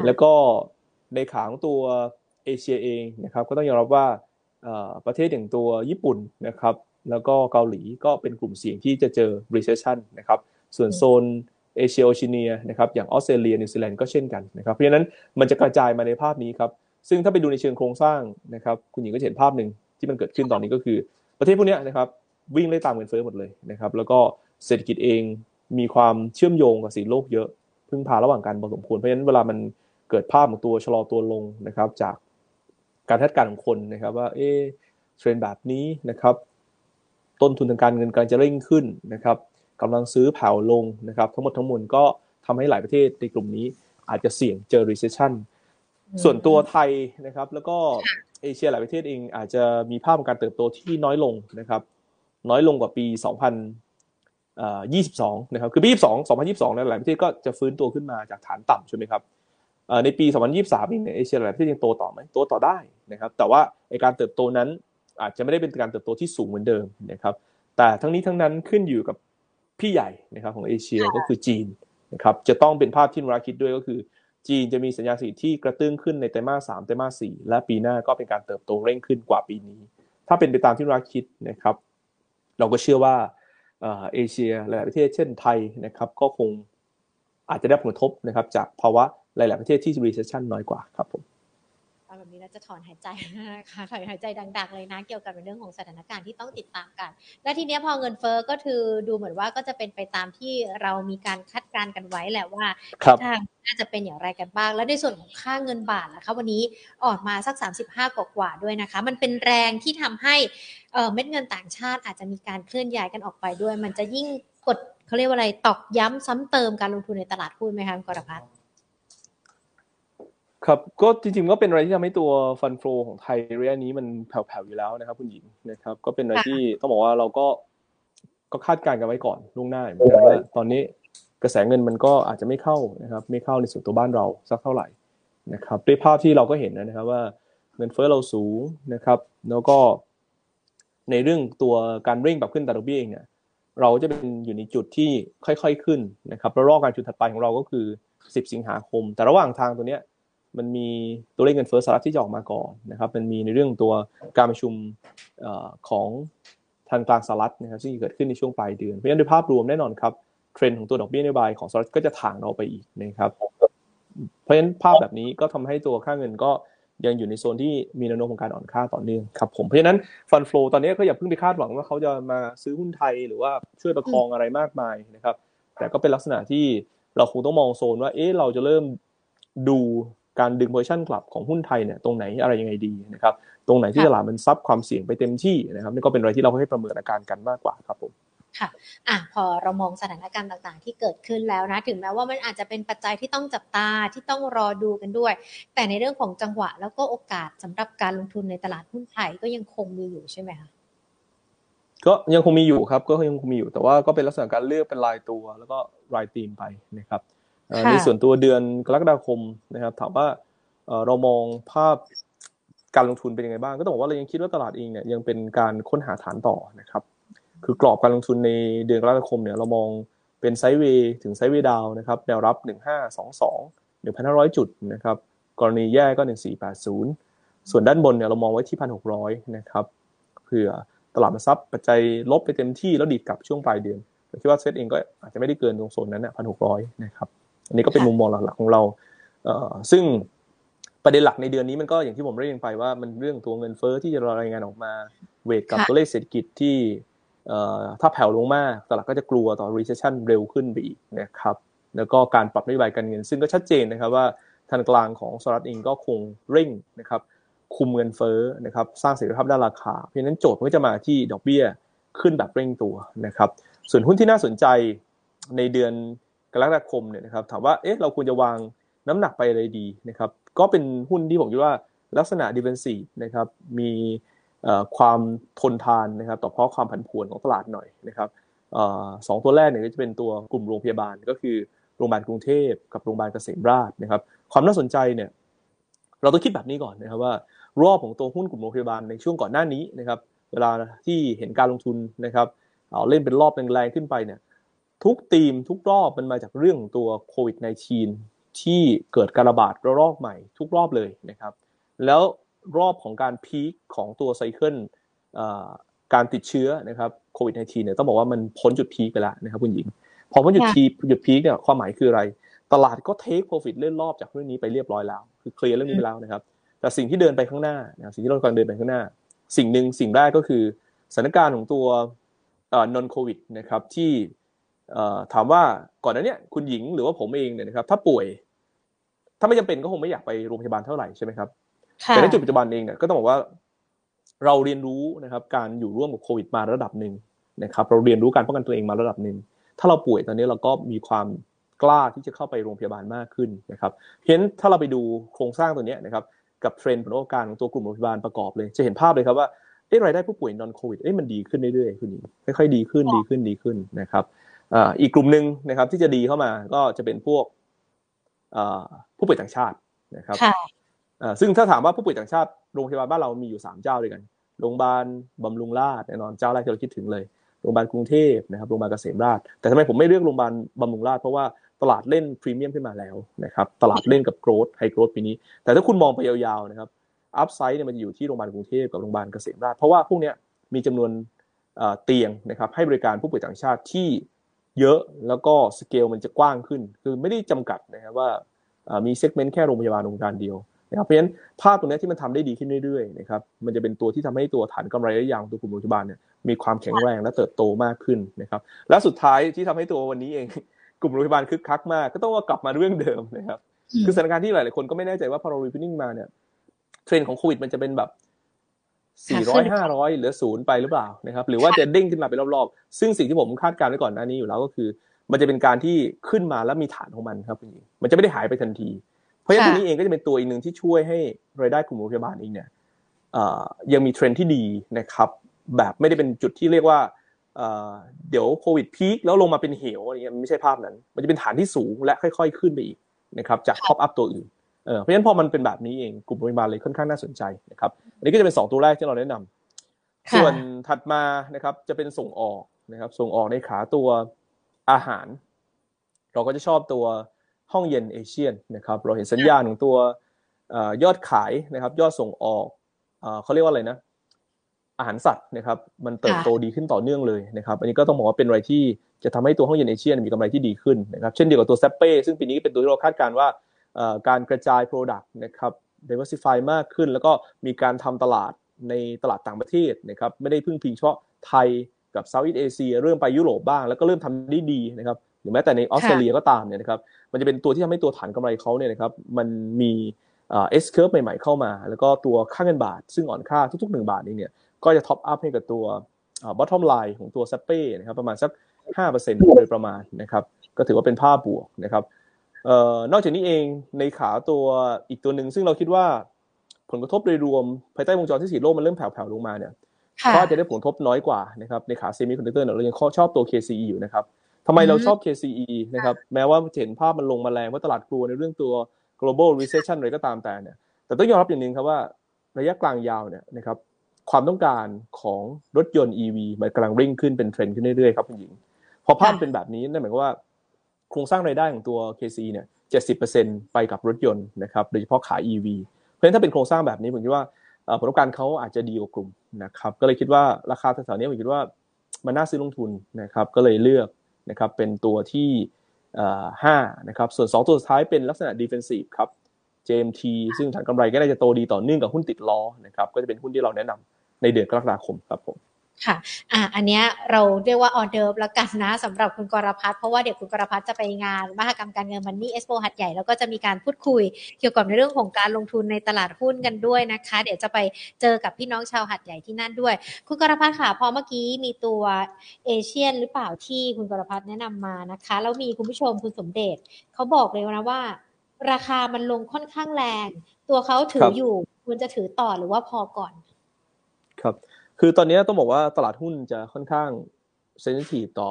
แล้วก็ในขาของตัวเอเชียเองนะครับก็ต้องยอมรับว่าประเทศอย่างตัวญี่ปุ่นนะครับแล้วก็เกาหลีก็เป็นกลุ่มเสี่ยงที่จะเจอ recession นะครับส่วนโซน เอเชียโอชิเนียนะครับอย่างออสเตรเลียนิวซีแลนด์ก็เช่นกันนะครับเพราะฉะนั้นมันจะกระจายมาในภาพนี้ครับซึ่งถ้าไปดูในเชิงโครงสร้างนะครับคุณหญิงก็เห็นภาพหนึ่งที่มันเกิดขึ้นตอนนี้ก็คือ ประเทศพวกนี้นะครับวิ่งไล่ตามเงินเฟ้อหมดเลยนะครับแล้วก็เศรษฐกิจเองมีความเชื่อมโยงกับสีโลกเยอะพึ่งพาระหว่างกันพอสมควรเพราะฉะนั้นเวลามันเกิดภาพของตัวชะลอตัวลงนะครับจากการคาดการณ์ของคนนะครับว่าเอ๊เทรนแบบนี้นะครับต้นทุนทางการเงินกำลังจะเร่งขึ้นนะครับ กำลังซื้อแผ่วลงนะครับทั้งหมดทั้งมวลก็ทำให้หลายประเทศในกลุ่มนี้อาจจะเสี่ยงเจอ recession ส่วนตัวไทยนะครับ แล้วก็เอเชียหลายประเทศเองอาจจะมีภาพของการเติบโตที่น้อยลงนะครับ น้อยลงกว่าปี 2000 22 นะครับ คือปี 22 2022เนี่ยหลายประเทศก็จะฟื้นตัวขึ้นมาจากฐานต่ำใช่ไหมครับในปี 2023เองเนี่ยเอเชียหลายประเทศยังโตต่อไหมโตต่อได้นะครับ แต่ว่าในการเติบโตนั้นอาจจะไม่ได้เป็นการเติบโตที่สูงเหมือนเดิมนะครับ แต่ทั้งนี้ทั้งนั้นขึ้นอยู่กับ พี่ใหญ่นะครับของเอเชียก็คือจีนนะครับจะต้องเป็นภาพที่นราคิดด้วยก็คือ จีนจะมีสัญญาณเศรษฐกิจที่กระตุ้นขึ้นในไตรมาสสามไตรมาสสี่และปีหน้าก็เป็นการเติบโตเร่งขึ้นกว่าปีนี้ ถ้าเป็นไปตามที่นราคิดนะครับ เราก็เชื่อว่าเอเชียหลายประเทศเช่นไทยนะครับก็คงอาจจะได้ผลกระทบนะครับจากภาวะหลาย ๆ ประเทศที่ recession น้อยกว่าครับผม แบบนี้เราจะถอนหายใจนะคะถอนหายใจดัง ๆ เลยนะ เกี่ยวกับเรื่องของสถานการณ์ที่ต้องติดตามกัน และทีนี้พอเงินเฟ้อก็คือดูเหมือนว่าก็จะเป็นไปตามที่เรามีการคาดการณ์กันไว้แหละว่าทางน่าจะเป็นอย่างไรกันบ้าง แล้วในส่วนของค่าเงินบาทนะคะวันนี้ออกมาสัก 35 กว่าๆด้วยนะคะ มันเป็นแรงที่ทำให้เม็ดเงินต่างชาติอาจจะมีการเคลื่อนย้ายกันออกไปด้วย มันจะยิ่งกดเขาเรียกว่าอะไรตอกย้ำซ้ำเติมการลงทุนในตลาดหุ้นไหมคะกรพัฒน์ ครับก็จริงๆก็เป็นอะไรที่ทำให้ตัวฟันโฟของไทยระยะนี้มันแผ่วๆอยู่แล้วนะครับ คุณหญิงนะครับ ก็เป็นอะไรที่ต้องบอกว่าเราก็ก็คาดการณ์กันไว้ก่อนล่วงหน้าเหมือนกันว่าตอนนี้กระแสเงินมันก็อาจจะไม่เข้านะครับ ไม่เข้าในส่วนตัวบ้านเราสักเท่าไหร่นะครับด้วยภาพที่เราก็เห็นนะครับว่าเงินเฟ้อเราสูงนะครับ แล้วก็ในเรื่องตัวการเร่งปรับขึ้นตดอกเบี้ยเองเนี่ยเราจะเป็นอยู่ในจุดที่ค่อยๆขึ้นนะครับแล้วรอบการจุดถัดไปของเราก็คือ 10 สิงหาคม แต่ระหว่างทางตัวเนี้ย มันมีตัวเลขเงินเฟ้อสหรัฐที่จะออกมาก่อนนะครับมันมีในเรื่องตัวการประชุมของทางกลางสหรัฐนะครับซึ่งเกิดขึ้นในช่วงปลายเดือนเพราะฉะนั้นโดยภาพรวมแน่นอนครับเทรนด์ของตัวดอกเบี้ยนโยบายของสหรัฐก็จะถ่างเราไปอีกนะครับเพราะฉะนั้นภาพแบบนี้ก็ทำให้ตัวค่าเงินก็ยังอยู่ในโซนที่มีแนวโน้มของการอ่อนค่าต่อเนื่องครับผมเพราะฉะนั้น fund flow ตอนนี้ก็อย่าเพิ่งไปคาดหวังว่าเขาจะมาซื้อหุ้นไทยหรือว่าช่วยประคองอะไรมากมายนะครับ แต่ก็เป็นลักษณะที่เราคงต้องมองโซนว่าเอ๊ะเราจะเริ่มดู การดึง position กลับของหุ้นไทยเนี่ยตรงไหนอะไรยังไงดีนะครับตรงไหนที่ตลาดมันซับความเสี่ยงไปเต็มที่นะครับนี่ก็เป็นอะไรที่เราให้ประเมินอาการกันมากกว่าครับผมค่ะอะ พอเรามองสถานการณ์ต่างๆ ที่เกิดขึ้นแล้วนะ ถึงแม้ว่ามันอาจจะเป็นปัจจัยที่ต้องจับตาที่ต้องรอดูกันด้วย แต่ในเรื่องของจังหวะแล้วก็โอกาสสำหรับการลงทุนในตลาดหุ้นไทยก็ยังคงมีอยู่ใช่ไหมคะก็ยังคงมีอยู่ครับ ก็ยังคงมีอยู่ แต่ว่าก็เป็นลักษณะการเลือกเป็นรายตัว แล้วก็รายตีมไปนะครับ ในส่วนตัวเดือนกรกฎาคมนะครับ ถามว่าเรามองภาพการลงทุนเป็นยังไงบ้าง ก็ต้องบอกว่าเรายังคิดว่าตลาดเองเนี่ยยังเป็นการค้นหาฐานต่อนะครับ คือกรอบการลงทุนในเดือนกรกฎาคมเนี่ยเรามองเป็นไซด์เวย์ถึงไซด์เวย์ดาวนะครับแนวรับ 1522 1,500 จุดนะครับกรณีแย่ก็ 1480 ส่วนด้านบนเนี่ยเรามองไว้ที่ 1,600 นะครับเผื่อตลาดมันซับปัจจัยลบไปเต็มที่แล้วดีดกลับช่วงปลายเดือนผมคิดว่าเซตเองก็อาจจะไม่ได้เกินตรงโซนนั้นนะพันหกร้อยนะครับ อันนี้ก็เป็นมุมมองหลักๆของเราเอ่อซึ่งประเด็นหลักในเดือนนี้มันก็อย่างที่ผมเรียนไปว่ามันเรื่องตัวเงินเฟ้อที่จะรายงานออกมาเวทกับตัวเลขเศรษฐกิจที่เอ่อถ้าแผ่วลงมากตลาดก็จะกลัวต่อ recession เร็วขึ้นไปอีกนะครับแล้วก็การปรับนโยบายการเงิน ซึ่งก็ชัดเจนนะครับว่าธนาคารของสหรัฐเองก็คงเร่งนะครับคุมเงินเฟ้อนะครับสร้างเสถียรภาพด้านราคา เพราะฉะนั้นโจทย์มันก็จะมาที่ดอกเบี้ยขึ้นแบบเร่งตัวนะครับส่วนหุ้นที่น่าสนใจในเดือน กรกฎาคมเนี่ยนะครับถามว่าเอ๊ะเราควรจะวางน้ำหนักไปอะไรดีนะครับก็เป็นหุ้นที่ผมคิดว่าลักษณะ defensive นะครับมีความทนทานนะครับต่อเพราะความผันผวนของตลาดหน่อยนะครับสองตัวแรกเนี่ยก็จะเป็นตัวกลุ่มโรงพยาบาลก็คือโรงพยาบาลกรุงเทพกับโรงพยาบาลเกษมราชนะครับความน่าสนใจเนี่ยเราต้องคิดแบบนี้ก่อนนะครับว่ารอบของตัวหุ้นกลุ่มโรงพยาบาลในช่วงก่อนหน้านี้นะครับเวลาที่เห็นการลงทุนนะครับเอาเล่นเป็นรอบแรงๆขึ้นไปเนี่ย ทุกทีมทุกรอบมันมาจากเรื่องตัวโควิด -19 ที่เกิดการระบาดระลอกใหม่ทุกรอบเลยนะครับ แล้วรอบของการพีคของตัวไซเคิลการติดเชื้อนะครับโควิด -19 เนี่ยต้องบอกว่ามันพ้นจุดพีคไปแล้วนะครับคุณหญิง พอพ้นจุดพีคจุดพีคเนี่ยความหมายคืออะไร ตลาดก็เทคโปรฟิตเล่นรอบจากเรื่องนี้ไปเรียบร้อยแล้ว คือเคลียร์เรื่องนี้ไปแล้วนะครับ แต่สิ่งที่เดินไปข้างหน้าสิ่งที่เรากำลังเดินไปข้างหน้า สิ่งหนึ่งสิ่งแรกก็คือสถานการณ์ของตัวนอนโควิดนะครับที่ ถามว่าก่อนหน้านี้คุณหญิงหรือว่าผมเองเนี่ยนะครับ ถ้าป่วย ถ้าไม่จำเป็นก็คงไม่อยากไปโรงพยาบาลเท่าไหร่ใช่ไหมครับแต่ในจุดปัจจุบันเองเนี่ยก็ต้องบอกว่า เราเรียนรู้นะครับ การอยู่ร่วมกับโควิดมาระดับหนึ่งนะครับ เราเรียนรู้การป้องกันตัวเองมาระดับหนึ่งถ้าเราป่วยตอนนี้เราก็มีความกล้าที่จะเข้าไปโรงพยาบาลมากขึ้นนะครับเพราะฉะนั้นถ้าเราไปดูโครงสร้างตัวนี้นะครับกับเทรนด์ผลประกอบการของตัวกลุ่มโรงพยาบาลประกอบเลย จะเห็นภาพเลยครับว่าเอ๊ะรายได้ผู้ป่วยนอนโควิดเอ๊ะมันดีขึ้นเรื่อยๆคุณหญิงค่อยๆดีขึ้นดีขึ้นดีขึ้นนะครับ อีกกลุ่มหนึ่งนะครับ ที่จะดีเข้ามาก็จะเป็นพวกผู้ป่วยต่างชาตินะครับซึ่งถ้าถามว่าผู้ป่วยต่างชาติโรงพยาบาลบ้านเรามีอยู่ 3 เจ้าด้วยกัน โรงพยาบาลบำรุงราษฎร์แน่นอนเจ้าแรกที่เราคิดถึงเลย โรงพยาบาลกรุงเทพนะครับ โรงพยาบาลเกษมราษฎร์แต่ทำไมผมไม่เลือกโรงพยาบาลบำรุงราษฎร์เพราะว่าตลาดเล่นพรีเมียมขึ้นมาแล้วนะครับ ตลาดเล่นกับ growth high growth ปีนี้ แต่ถ้าคุณมองไปยาวๆนะครับ upside เนี่ยมันจะอยู่ที่โรงพยาบาลกรุงเทพกับโรงพยาบาลเกษมราษฎร์เพราะว่าพวกนี้มีจำนวนเตียงนะครับให้บริการผู้ป่วยต่างชาติที่ เยอะแล้วก็สเกลมันจะกว้างขึ้น คือไม่ได้จำกัดนะครับว่ามี segment แค่โรงพยาบาลโรงพยาบาลเดียวนะครับเพราะฉะนั้นภาพตรงนี้ที่มันทำได้ดีขึ้นเรื่อยๆนะครับมันจะเป็นตัวที่ทำให้ตัวฐานกำไรระยะยาวตัวกลุ่มโรงพยาบาลเนี่ยมีความแข็งแรงและเติบโตมากขึ้นนะครับและสุดท้ายที่ทำให้ตัววันนี้เองกลุ่มโรงพยาบาลคึกคักมากก็ต้องว่ากลับมาเรื่องเดิมนะครับคือสถานการณ์ที่หลายๆคนก็ไม่แน่ใจว่าพอเรา reopening มาเนี่ยเทรนด์ของโควิดมันจะเป็นแบบ สี่ร้อยห้าร้อยเหลือศูนย์ไปหรือเปล่านะครับ หรือว่าจะเด้งขึ้นมาเป็นรอบๆ ซึ่งสิ่งที่ผมคาดการณ์ไว้ก่อนหน้านี้อยู่แล้วก็คือ มันจะเป็นการที่ขึ้นมาแล้วมีฐานของมันครับคุณหญิงมันจะไม่ได้หายไปทันที เพราะฉะนั้นตัวนี้เองก็จะเป็นตัวอีกหนึ่งที่ช่วยให้รายได้กลุ่มโรงพยาบาลเองเนี่ยยังมีเทรนที่ดีนะครับแบบไม่ได้เป็นจุดที่เรียกว่าเดี๋ยวโควิด peak แล้วลงมาเป็นเหวอะไรเงี้ยไม่ใช่ภาพนั้น มันจะเป็นฐานที่สูงและค่อย ๆ ขึ้นไปอีกนะครับจาก top up ตัวอื่น เพราะฉะนั้นพอมันเป็นแบบนี้เองกลุ่มโรงพยาบาลเลยค่อนข้างน่าสนใจนะครับอันนี้ก็จะเป็น 2 ตัวแรกที่เราแนะนำส่วนถัดมานะครับจะเป็นส่งออกนะครับส่งออกในขาตัวอาหาร เราก็จะชอบตัวห้องเย็นเอเชียนนะครับเราเห็นสัญญาณของตัวยอดขายนะครับยอดส่งออกเขาเรียกว่าอะไรนะอาหารสัตว์นะครับมันเติบโตดีขึ้นต่อเนื่องเลยนะครับอันนี้ก็ต้องบอกว่าเป็นอะไรที่จะทำให้ตัวห้องเย็นเอเชียมีกำไรที่ดีขึ้นนะครับเช่นเดียวกับตัวซัปเป้ซึ่งปีนี้เป็นตัวที่เราคาดการณ์ว่า การกระจาย Product นะครับ diversify มากขึ้น แล้วก็มีการทำตลาดในตลาดต่างประเทศนะครับไม่ได้พึ่งพิงเฉพาะไทยกับ Southeast Asia เริ่มไปยุโรปบ้าง แล้วก็เริ่มทำได้ดีนะครับหรือแม้แต่ในออสเตรเลียก็ตามเนี่ยนะครับมันจะเป็นตัวที่ทำให้ตัวฐานกำไรเขาเนี่ยนะครับมันมี S-curve ใหม่ๆเข้ามา แล้วก็ตัวค่าเงินบาท ซึ่งอ่อนค่าทุกๆ 1 บาทนี้เนี่ยก็จะ top up ให้กับตัว bottom line ของตัวซัปเป้นะครับประมาณสัก5%โดยประมาณนะครับก็ถือว่าเป็นภาพบวกนะครับ เอ่อนอกจากนี้เองในขาตัวอีกตัวหนึ่งซึ่งเราคิดว่าผลกระทบโดยรวมภายใต้วงจรเศรษฐกิจโลกมันเริ่มแผ่วๆลงมาเนี่ยก็จะได้ผลกระทบน้อยกว่านะครับในขา semiconductor เรายังชอบตัว KCE อยู่นะครับทำไมเราชอบ KCE นะครับแม้ว่าเห็นภาพมันลงมาแรงว่าตลาดกลัวในเรื่องตัว global recession อะไรก็ตามแต่เนี่ยแต่ต้องยอมรับอย่างหนึ่งครับว่าระยะกลางยาวเนี่ยนะครับความต้องการของรถยนต์ EV มันกำลังริ่งขึ้นเป็นเทรนด์ขึ้นเรื่อยๆครับคุณหญิง พอภาพเป็นแบบนี้นั่นหมายความว่า โครงสร้างรายได้ของตัว KC เนี่ย70%ไปกับรถยนต์นะครับโดยเฉพาะขาย EV เพราะฉะนั้นถ้าเป็นโครงสร้างแบบนี้ผมคิดว่าผลประกอบการเขาอาจจะดีกว่ากลุ่มนะครับก็เลยคิดว่าราคาแถวๆนี้ผมคิดว่ามันน่าซื้อลงทุนนะครับก็เลยเลือกนะครับเป็นตัวที่ห้านะครับส่วน 2 ตัวสุดท้ายเป็นลักษณะ defensive ครับ JMT ซึ่งฐานกำไรก็น่าจะโตดีต่อเนื่องกับหุ้นติดล้อนะครับก็จะเป็นหุ้นที่เราแนะนำในเดือนกรกฎาคมครับผม ค่ะ อ่า อันเนี้ยเราเรียกว่าออเดิร์ฟแล้วกันนะสำหรับคุณกรพัฒน์เพราะว่าเดี๋ยวคุณกรพัฒน์จะไปงานมหกรรมการเงิน Money Expo หาดใหญ่แล้วก็จะมีการพูดคุยเกี่ยวกับในเรื่องของการลงทุนในตลาดหุ้นกันด้วยนะคะ เดี๋ยวจะไปเจอกับพี่น้องชาวหาดใหญ่ที่นั่นด้วย คุณกรพัฒน์ค่ะพอเมื่อกี้มีตัวเอเชียนหรือเปล่าที่คุณกรพัฒน์แนะนำมานะคะแล้วมีคุณผู้ชมคุณสมเด็จเขาบอกเลยนะว่า ราคามันลงค่อนข้างแรง ตัวเขาถืออยู่คุณจะถือต่อหรือว่าพอก่อน ครับ คือตอนนี้ต้องบอกว่าตลาดหุ้นจะค่อนข้างเซนซิทีฟต่อ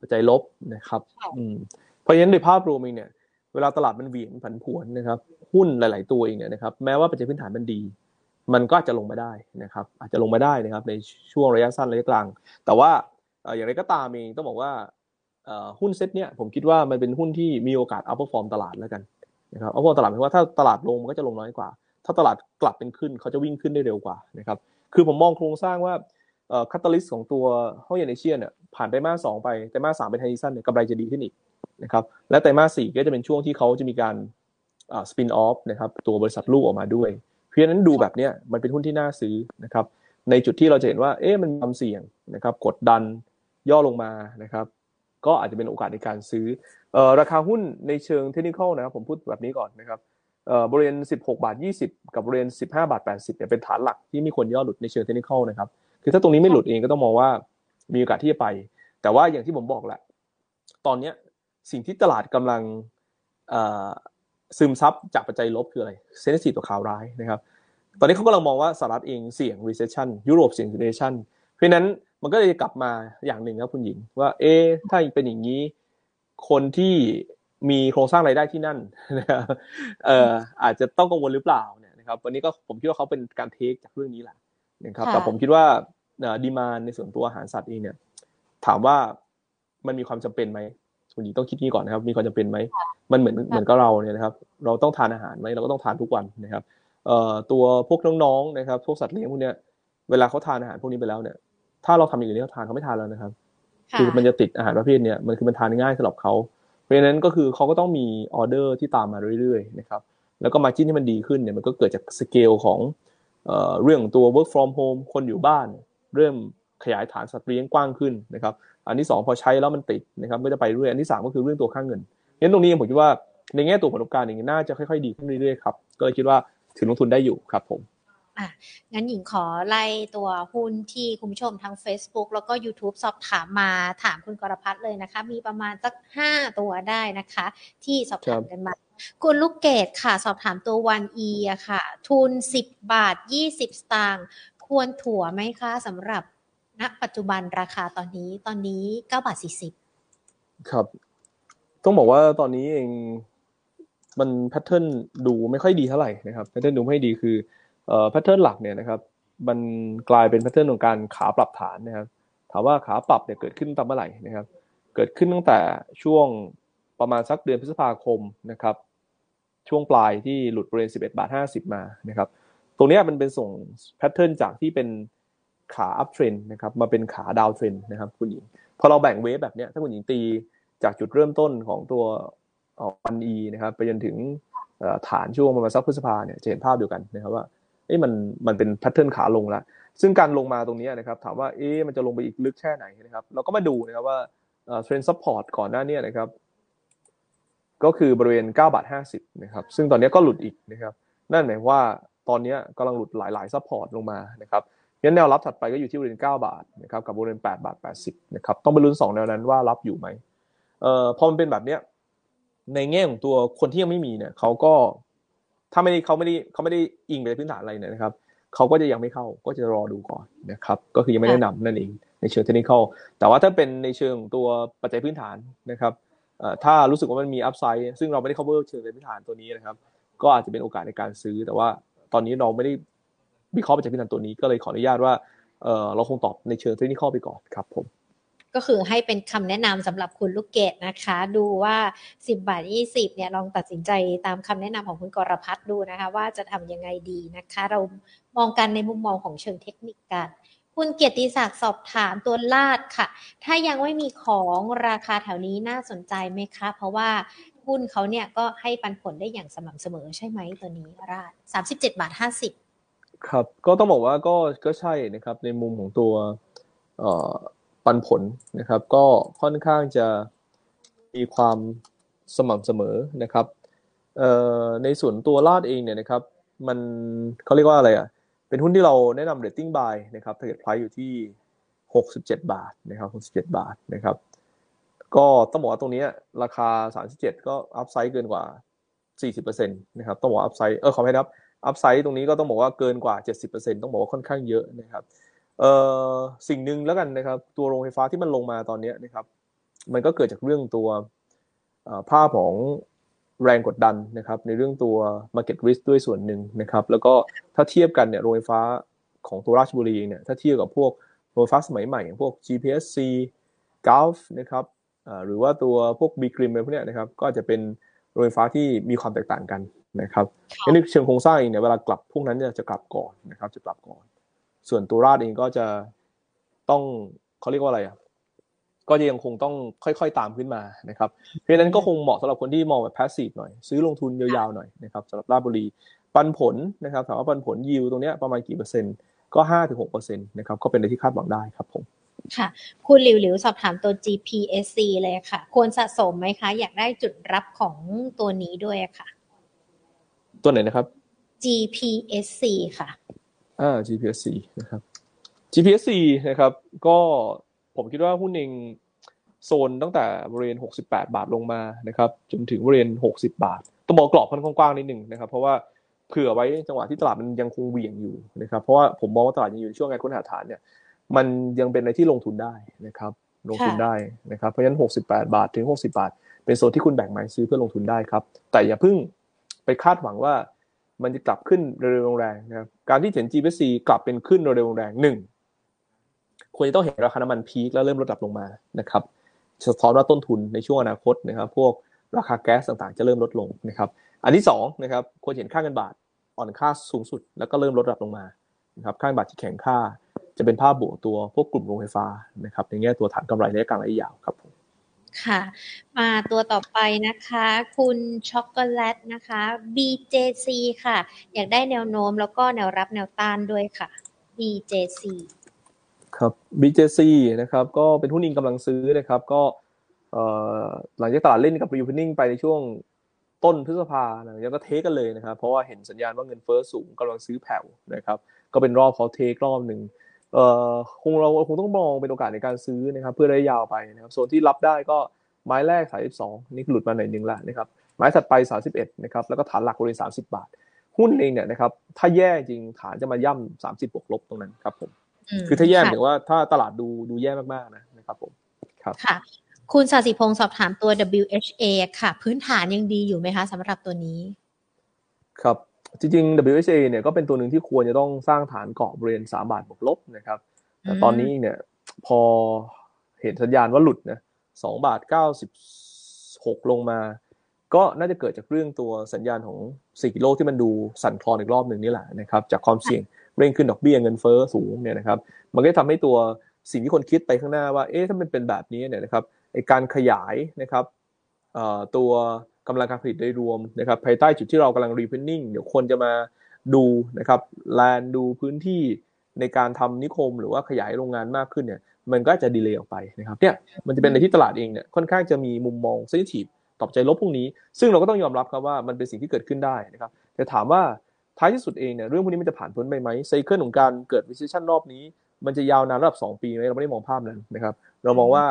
ปัจจัยลบนะครับอืมเพราะฉะนั้นโดยภาพรวมเองเนี่ย เวลาตลาดมันเหวี่ยงผันผวนนะครับ หุ้นหลาย ๆ ตัวเองเนี่ยนะครับ แม้ว่าปัจจัยพื้นฐานมันดี มันก็อาจจะลงมาได้นะครับ อาจจะลงมาได้นะครับ ในช่วงระยะสั้นระยะกลาง แต่ว่าอย่างไรก็ตามเองต้องบอกว่าหุ้นเซ็ตเนี่ยผมคิดว่ามันเป็นหุ้นที่มีโอกาส outperform ตลาดแล้วกันนะครับ outperform ตลาดหมายว่าถ้าตลาดลงมันก็จะลงน้อยกว่า ถ้าตลาดกลับเป็นขึ้นเขาจะวิ่งขึ้นได้เร็วกว่านะครับ คือผมมองโครงสร้างว่า catalyst ของตัวห้องเย็นเอเชียเนี่ยผ่านไตรมาสสองไปไตรมาสสามเป็น high season เนี่ยกำไรจะดีขึ้นอีกนะครับและไตรมาสสี่ก็จะเป็นช่วงที่เขาจะมีการสปินออฟนะครับตัวบริษัทลูกออกมาด้วย เพราะฉะนั้นดูแบบเนี้ยมันเป็นหุ้นที่น่าซื้อนะครับในจุดที่เราจะเห็นว่าเอ๊ะมันมีความเสี่ยงนะครับกดดันย่อลงมานะครับก็อาจจะเป็นโอกาสในการซื้อราคาหุ้นในเชิงเทคนิคนะครับผมพูดแบบนี้ก่อนนะครับ บริเวณ 16 บาท 20 กับบริเวณ 15 บาท 80เนี่ยเป็นฐานหลักที่มีคนย่อหลุดในเชิงเทคนิคนะครับ คือถ้าตรงนี้ไม่หลุดเองก็ต้องมองว่ามีโอกาสที่จะไป แต่ว่าอย่างที่ผมบอกแหละ ตอนเนี้สิ่งที่ตลาดกำลังซึมซับจากปัจจัยลบคืออะไรเซนซิทีฟต่อข่าวร้ายนะครับ ตอนนี้เขากำลังมองว่าสหรัฐเองเสี่ยง recession ยุโรปเสี่ยง recession เพราะนั้นมันก็เลยกลับมาอย่างหนึ่งครับคุณหญิงว่า เอ๊ถ้าเป็นอย่างนี้คนที่ มีโครงสร้างรายได้ที่นั่นนะครับเอ่ออาจจะต้องกังวลหรือเปล่าเนี่ยนะครับวันนี้ก็ผมคิดว่าเขาเป็นการเทคจากเรื่องนี้แหละนะครับแต่ผมคิดว่าดีมาในส่วนตัวอาหารสัตว์เองเนี่ยถามว่ามันมีความจำเป็นไหมคุณหญิงต้องคิดนี้ก่อนนะครับ มีความจำเป็นไหมมันเหมือนเหมือนกับเราเนี่ยนะครับ เราต้องทานอาหารไหมเราก็ต้องทานทุกวันนะครับเอ่อตัวพวกน้องๆนะครับ พวกสัตว์เลี้ยงพวกเนี้ยเวลาเขาทานอาหารพวกนี้ไปแล้วเนี่ย ถ้าเราทำอย่างอื่นที่เขาทานเขาไม่ทานแล้วนะครับ คือมันจะติดอาหารประเภทเนี้ยมันคือมันทานง่ายสำหรับเขา เพราะฉะนั้นก็คือเขาก็ต้องมีออเดอร์ที่ตามมาเรื่อยๆนะครับแล้วก็มาจิ้นที่มันดีขึ้นเนี่ยมันก็เกิดจากสเกลของเรื่องตัว work from home คนอยู่บ้าน เริ่มขยายฐานสัตว์เลี้ยงกว้างขึ้นนะครับ อันที่ 2 พอใช้แล้วมันติดนะครับก็จะไปเรื่อยอันที่ 3 ก็คือเรื่องตัวค่างเงินงั้นตรงนี้ผมคิดว่าในแง่ตัวผลประกอบการอย่างนี้น่าจะค่อยๆ ดีขึ้นเรื่อยๆครับก็เลยคิดว่าถือลงทุนได้อยู่ครับผม อะงั้นหญิงขอไล่ตัวหุ้นที่คุณผู้ชมทาง Facebook แล้วก็ YouTube สอบถามมาถามคุณกรพัฒเลยนะคะ มีประมาณสักห้าตัวได้นะคะ ที่สอบถามกันมาคุณลูกเกดค่ะ สอบถามตัว ONEE อะค่ะ ทุนสิบบาทยี่สิบสตางค์ควรถัวไหมคะสำหรับณปัจจุบันราคาตอนนี้ตอนนี้เก้าบาทสี่สิบครับ ต้องบอกว่าตอนนี้เองมัน pattern ดูไม่ค่อยดีเท่าไหร่นะครับ pattern ดูไม่ดีคือเอ่อ pattern หลักเนี่ยนะครับมันกลายเป็น pattern ของการขาปรับฐานนะครับถามว่าขาปรับเนี่ยเกิดขึ้นตามเมื่อไหร่นะครับ เกิดขึ้นตั้งแต่ช่วงประมาณสักเดือนพฤษภาคมนะครับช่วงปลายที่หลุดบริเวณ 11 บาท 50 มานะครับตรงนี้มันเป็นทรง pattern จากที่เป็นขา uptrend นะครับมาเป็นขา downtrend นะครับคุณหญิงพอเราแบ่ง wave แบบนี้ถ้าคุณหญิงตีจากจุดเริ่มต้นของตัว ONEE นะครับไปจนถึงฐานช่วงประมาณสักพฤษภาเนี่ยจะเห็นภาพเดียวกันนะครับว่า เอ๊ะมันมันเป็น pattern ขาลงแล้วซึ่งการลงมาตรงนี้นะครับถามว่าเอ๊มันจะลงไปอีกลึกแค่ไหนนะครับ เราก็มาดูนะครับว่า trend support ก่อนหน้านี้นะครับ ก็คือบริเวณ 9 บาท 50 นะครับ ซึ่งตอนนี้ก็หลุดอีกนะครับ นั่นหมายว่าตอนนี้กำลังหลุดหลายๆ support ลงมานะครับงั้นแนวรับถัดไปก็อยู่ที่บริเวณ 9 บาทนะครับกับบริเวณ 8 บาท 80 นะครับต้องไปลุ้น 2 แนวนั้นว่ารับอยู่ไหมเอ่อพอมันเป็นแบบเนี้ยในแง่ของตัวคนที่ยังไม่มีเนี่ยเขาก็ ถ้าไม่ได้เขาไม่ได้เขาไม่ได้อิงไปพื้นฐานอะไรเนี่ยนะครับเขาก็จะยังไม่เข้าก็จะรอดูก่อนนะครับก็คือยังไม่แนะนำนั่นเองในเชิงเทคนิคแต่ว่าถ้าเป็นในเชิงตัวปัจจัยพื้นฐานนะครับถ้ารู้สึกว่ามันมีอัพไซด์ซึ่งเราไม่ได้ cover เชิงพื้นฐานตัวนี้นะครับ ก็อาจจะเป็นโอกาสในการซื้อ แต่ว่าตอนนี้เราไม่ได้วิเคราะห์ปัจจัยพื้นฐานตัวนี้ก็เลยขออนุญาตว่าเราคงตอบในเชิงเทคนิคไปก่อนครับผม ก็คือให้เป็นคำแนะนำสำหรับคุณลูกเกดนะคะ ดูว่า 10 บาท 20เนี่ยลองตัดสินใจตามคำแนะนำของคุณกรพัฒดูนะคะ ว่าจะทำยังไงดีนะคะ เรามองกันในมุมมองของเชิงเทคนิคกันคุณเกียรติศักดิ์สอบถามตัวลาดค่ะ ถ้ายังไม่มีของราคาแถวนี้น่าสนใจไหมคะ เพราะว่าหุ้นเขาเนี่ยก็ให้ปันผลได้อย่างสม่ำเสมอใช่ไหมตัวนี้ราดสามสิบเจ็ดบาทห้าสิบครับ ก็ต้องบอกว่าก็ก็ใช่นะครับ ในมุมของตัวเอ ปันผลนะครับ ก็ค่อนข้างจะมีความสม่ำเสมอนะครับในส่วนตัวลาดเองเนี่ยนะครับ มันเขาเรียกว่าอะไรอะเป็นหุ้นที่เราแนะนำ rating buy นะครับ target price อยู่ที่ 67 บาทนะครับ67 บาทนะครับ ก็ต้องบอกว่าตรงนี้ราคา 37 ก็อัพไซด์เกินกว่า 40%นะครับต้องบอกอัพไซด์เออขอให้ครับอัพไซด์ตรงนี้ก็ต้องบอกว่าเกินกว่า 70%ต้องบอกว่าค่อนข้างเยอะนะครับ เอ่อสิ่งหนึ่งแล้วกันนะครับ ตัวโรงไฟฟ้าที่มันลงมาตอนนี้นะครับ มันก็เกิดจากเรื่องตัวภาพของแรงกดดันนะครับ ในเรื่องตัว market risk ด้วยส่วนหนึ่งนะครับ แล้วก็ถ้าเทียบกันเนี่ยโรงไฟฟ้าของตัวราชบุรีเนี่ยถ้าเทียบกับพวกโรงไฟฟ้าสมัยใหม่อย่างพวก GPSC Gulf นะครับหรือว่าตัวพวก B Grim อะไรพวกนี้นะครับ ก็จะเป็นโรงไฟฟ้าที่มีความแตกต่างกันนะครับในเชิงโครงสร้างเองเนี่ยเวลากลับพวกนั้นจะกลับก่อนนะครับ จะกลับก่อน ส่วนตัวราดเองก็จะต้องเขาเรียกว่าอะไรอะก็จะยังคงต้องค่อยๆตามขึ้นมานะครับ เพราะฉะนั้นก็คงเหมาะสำหรับคนที่มองแบบพาสซีฟหน่อย ซื้อลงทุนยาวๆหน่อยนะครับสำหรับราชบุรีปันผลนะครับถามว่าปันผลยิวตรงนี้ประมาณกี่เปอร์เซ็นต์ก็ห้าถึงหกเปอร์เซ็นต์นะครับก็เป็นในที่คาดหวังได้ครับผมค่ะคุณหลิวหลิวสอบถามตัว GPSC เลยค่ะ ควรสะสมไหมคะ อยากได้จุดรับของตัวนี้ด้วยค่ะ ตัวไหนนะครับ GPSC ค่ะ อ่า GPSC นะครับ GPSC นะครับ ก็ผมคิดว่าหุ้นเองโซนตั้งแต่บริเวณ 68 บาทลงมานะครับ จนถึงบริเวณ 60 บาท ต้องบอกกรอบค่อนข้างกว้างนิดหนึ่งนะครับ เพราะว่าเผื่อไว้จังหวะที่ตลาดมันยังคงเหวี่ยงอยู่นะครับ เพราะว่าผมมองว่าตลาดยังอยู่ในช่วงการค้นหาฐานเนี่ย มันยังเป็นอะไรที่ลงทุนได้นะครับ ลงทุนได้นะครับ เพราะฉะนั้น 68 บาทถึง 60 บาท เป็นโซนที่คุณแบ่งไม้ซื้อเพื่อลงทุนได้ครับ แต่อย่าเพิ่งไปคาดหวังว่า มันจะกลับขึ้นเร็วๆแรงนะครับการที่เห็น GPC กลับเป็นขึ้นเร็วๆแรงหนึ่งควรจะต้องเห็นราคาน้ำมันพีคแล้วเริ่มลดระดับลงมานะครับสะท้อนว่าต้นทุนในช่วงอนาคตนะครับ พวกราคาแก๊สต่างๆ จะเริ่มลดลงนะครับ อันที่สองนะครับควรเห็นค่าเงินบาทอ่อนค่าสูงสุด แล้วก็เริ่มลดระดับลงมานะครับค่าเงินบาทที่แข็งค่า จะเป็นภาพบวกตัวพวกกลุ่มโรงไฟฟ้านะครับในแง่ตัวฐานกำไรระยะกลางระยะยาวครับผม ค่ะ มาตัวต่อไปนะคะ คุณช็อกโกแลตนะคะ BJC ค่ะ อยากได้แนวโน้มแล้วก็แนวรับแนวต้านด้วยค่ะ BJC ครับ BJC นะครับ ก็เป็นหุ้นอิงกำลังซื้อนะครับ ก็หลังจากตลาดเล่นกับรีวิวนิ่งไปในช่วงต้นพฤษภานะยังก็เทกันเลยนะครับ เพราะว่าเห็นสัญญาณว่าเงินเฟ้อสูงกำลังซื้อแผ่วนะครับ ก็เป็นรอบเขาเทครอบหนึ่ง เอ่อคงเราคงต้องมองเป็นโอกาสในการซื้อนะครับ เพื่อระยะยาวไปนะครับโซนที่รับได้ก็ไม้แรก 32 นี่หลุดมาหน่อยนึงแล้วนะครับไม้ถัดไป 31 นะครับแล้วก็ฐานหลักบริเวณ30 บาท หุ้นเองเนี่ยนะครับถ้าแย่จริงฐานจะมาย่ำ30บวกลบตรงนั้นครับผมคือถ้าแย่ถือว่าถ้าตลาดดูดูแย่มากๆนะนะครับผมครับค่ะคุณสาสิพงศ์สอบถามตัว WHA ค่ะ พื้นฐานยังดีอยู่ไหมคะสำหรับตัวนี้ ครับ จริงๆ WHA เนี่ยก็เป็นตัวหนึ่งที่ควรจะต้องสร้างฐานเกาะบริเวณสามบาทบวกลบนะครับแต่ตอนนี้เนี่ยพอเห็นสัญญาณว่าหลุดนะสองบาทเก้าสิบหกลงมา ก็น่าจะเกิดจากเรื่องตัวสัญญาณของสี่กิโลที่มันดูสั่นคลอนอีกรอบหนึ่งนี่แหละนะครับ จากความเสี่ยงเร่งขึ้นดอกเบี้ยเงินเฟ้อสูงเนี่ยนะครับ มันก็ทำให้ตัวสิ่งที่คนคิดไปข้างหน้าว่า เอ๊ะถ้ามันเป็นแบบนี้เนี่ยนะครับไอการขยายนะครับตัว กำลังการผลิตโดยรวมนะครับภายใต้จุดที่เรากำลัง reopening เดี๋ยวคนจะมาดูนะครับ land ดูพื้นที่ในการทำนิคมหรือว่าขยายโรงงานมากขึ้นเนี่ยมันก็จะ delay ออกไปนะครับเนี่ยมันจะเป็นในที่ตลาดเองเนี่ยค่อนข้างจะมีมุมมองเซนซิทีฟตอบใจลบพวกนี้ ซึ่งเราก็ต้องยอมรับครับว่ามันเป็นสิ่งที่เกิดขึ้นได้นะครับแต่ถามว่าท้ายที่สุดเองเนี่ยเรื่องพวกนี้มันจะผ่านพ้นไปไหม cycle ของการเกิด recession รอบนี้ มันจะยาวนานระดับ2ปีไหมเราไม่ได้มองภาพนั้นนะครับเรามองว่า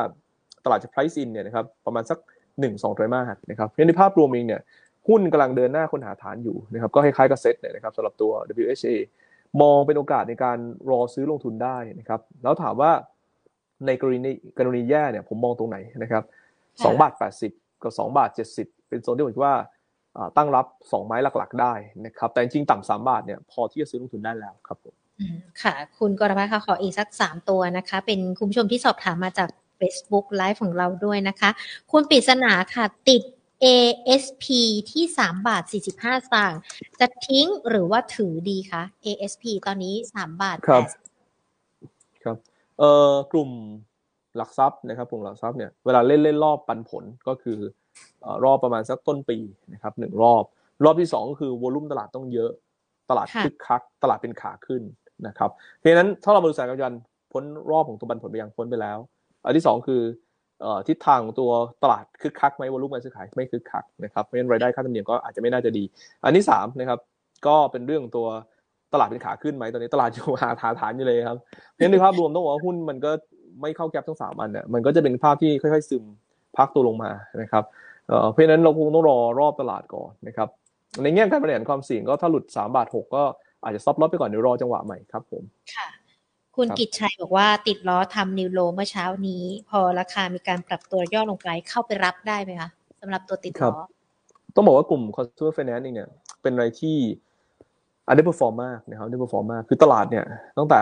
ตลาดจะ price in เนี่ยนะครับประมาณสัก หนึ่งสองไตรมาสนะครับในภาพรวมเองเนี่ยหุ้นกำลังเดินหน้าค้นหาฐานอยู่นะครับก็คล้ายๆกับเซ็ตเนี่ยนะครับสำหรับตัว WHA มองเป็นโอกาสในการรอซื้อลงทุนได้นะครับแล้วถามว่าในกรณีกรณีแย่เนี่ยผมมองตรงไหนนะครับสองบาทแปดสิบกับสองบาทเจ็ดสิบเป็นโซนที่ผมคิดว่าตั้งรับสองไม้หลักๆ ได้นะครับแต่จริงต่ำสามบาทเนี่ยพอที่จะซื้อลงทุนได้แล้วครับผมค่ะ คุณกรพัฒน์ค่ะขออีกสักสามตัวนะคะ เป็นคุณผู้ชมที่สอบถามมาจาก Facebook Live ของเราด้วยนะคะ คุณปริศนาค่ะติด ASP ที่ 3 บาท 45สตางค์จะทิ้งหรือว่าถือดีคะ ASP ตอนนี้ 3 บาทครับครับเอ่อกลุ่มหลักทรัพย์นะครับกลุ่มหลักทรัพย์เนี่ยเวลาเล่นเล่นรอบปันผลก็คือเอ่อรอบประมาณสักต้นปีนะครับหนึ่งรอบ รอบที่สองก็คือวอลุ่มตลาดต้องเยอะ ตลาดค่ะคึกคัก ตลาดเป็นขาขึ้นนะครับเพราะฉะนั้นถ้าเราบริษัทกำยันพ้นรอบของตัวปันผลไปยังพ้นไปแล้ว อันที่สองคืออทิศทางของตัวตลาดคึกคักไหมวอลุ่มการซื้อขายไม่คึกคักนะครับเพราะฉะนั้นรายได้ค่าธรรมเนียมก็อาจจะไม่น่าจะดี อันที่สามนะครับก็เป็นเรื่องตัวตลาดเป็นขาขึ้นไหมตอนนี้ตลาดอยู่หาฐานฐานอยู่เลยครับเพราะฉะนั้นในภาพรวมต้องบอกว่าหุ้นมันก็ไม่เข้าแก๊ปทั้งสามอันเนี่ยมันก็จะเป็นภาพที่ค่อยๆซึมพักตัวลงมานะครับเพราะฉะนั้นเราคงต้องรอรอบตลาดก่อนนะครับในแง่การบริหารความเสี่ยงก็ถ้าหลุด3บาท6ก็อาจจะซับลอตไปก่อนเดี๋ยวรอจังหวะใหม่ครับผมค่ะ คุณครับกิจชัยบอกว่าติดล้อทำนิวโลเมื่อเช้านี้ พอราคามีการปรับตัวย่อลงไปเข้าไปรับได้ไหมคะสำหรับตัวติดล้อต้องบอกว่ากลุ่ม consumer finance เองเนี่ยเป็นอะไรที่ underperform มากนะครับ underperform มากคือตลาดเนี่ยตั้งแต่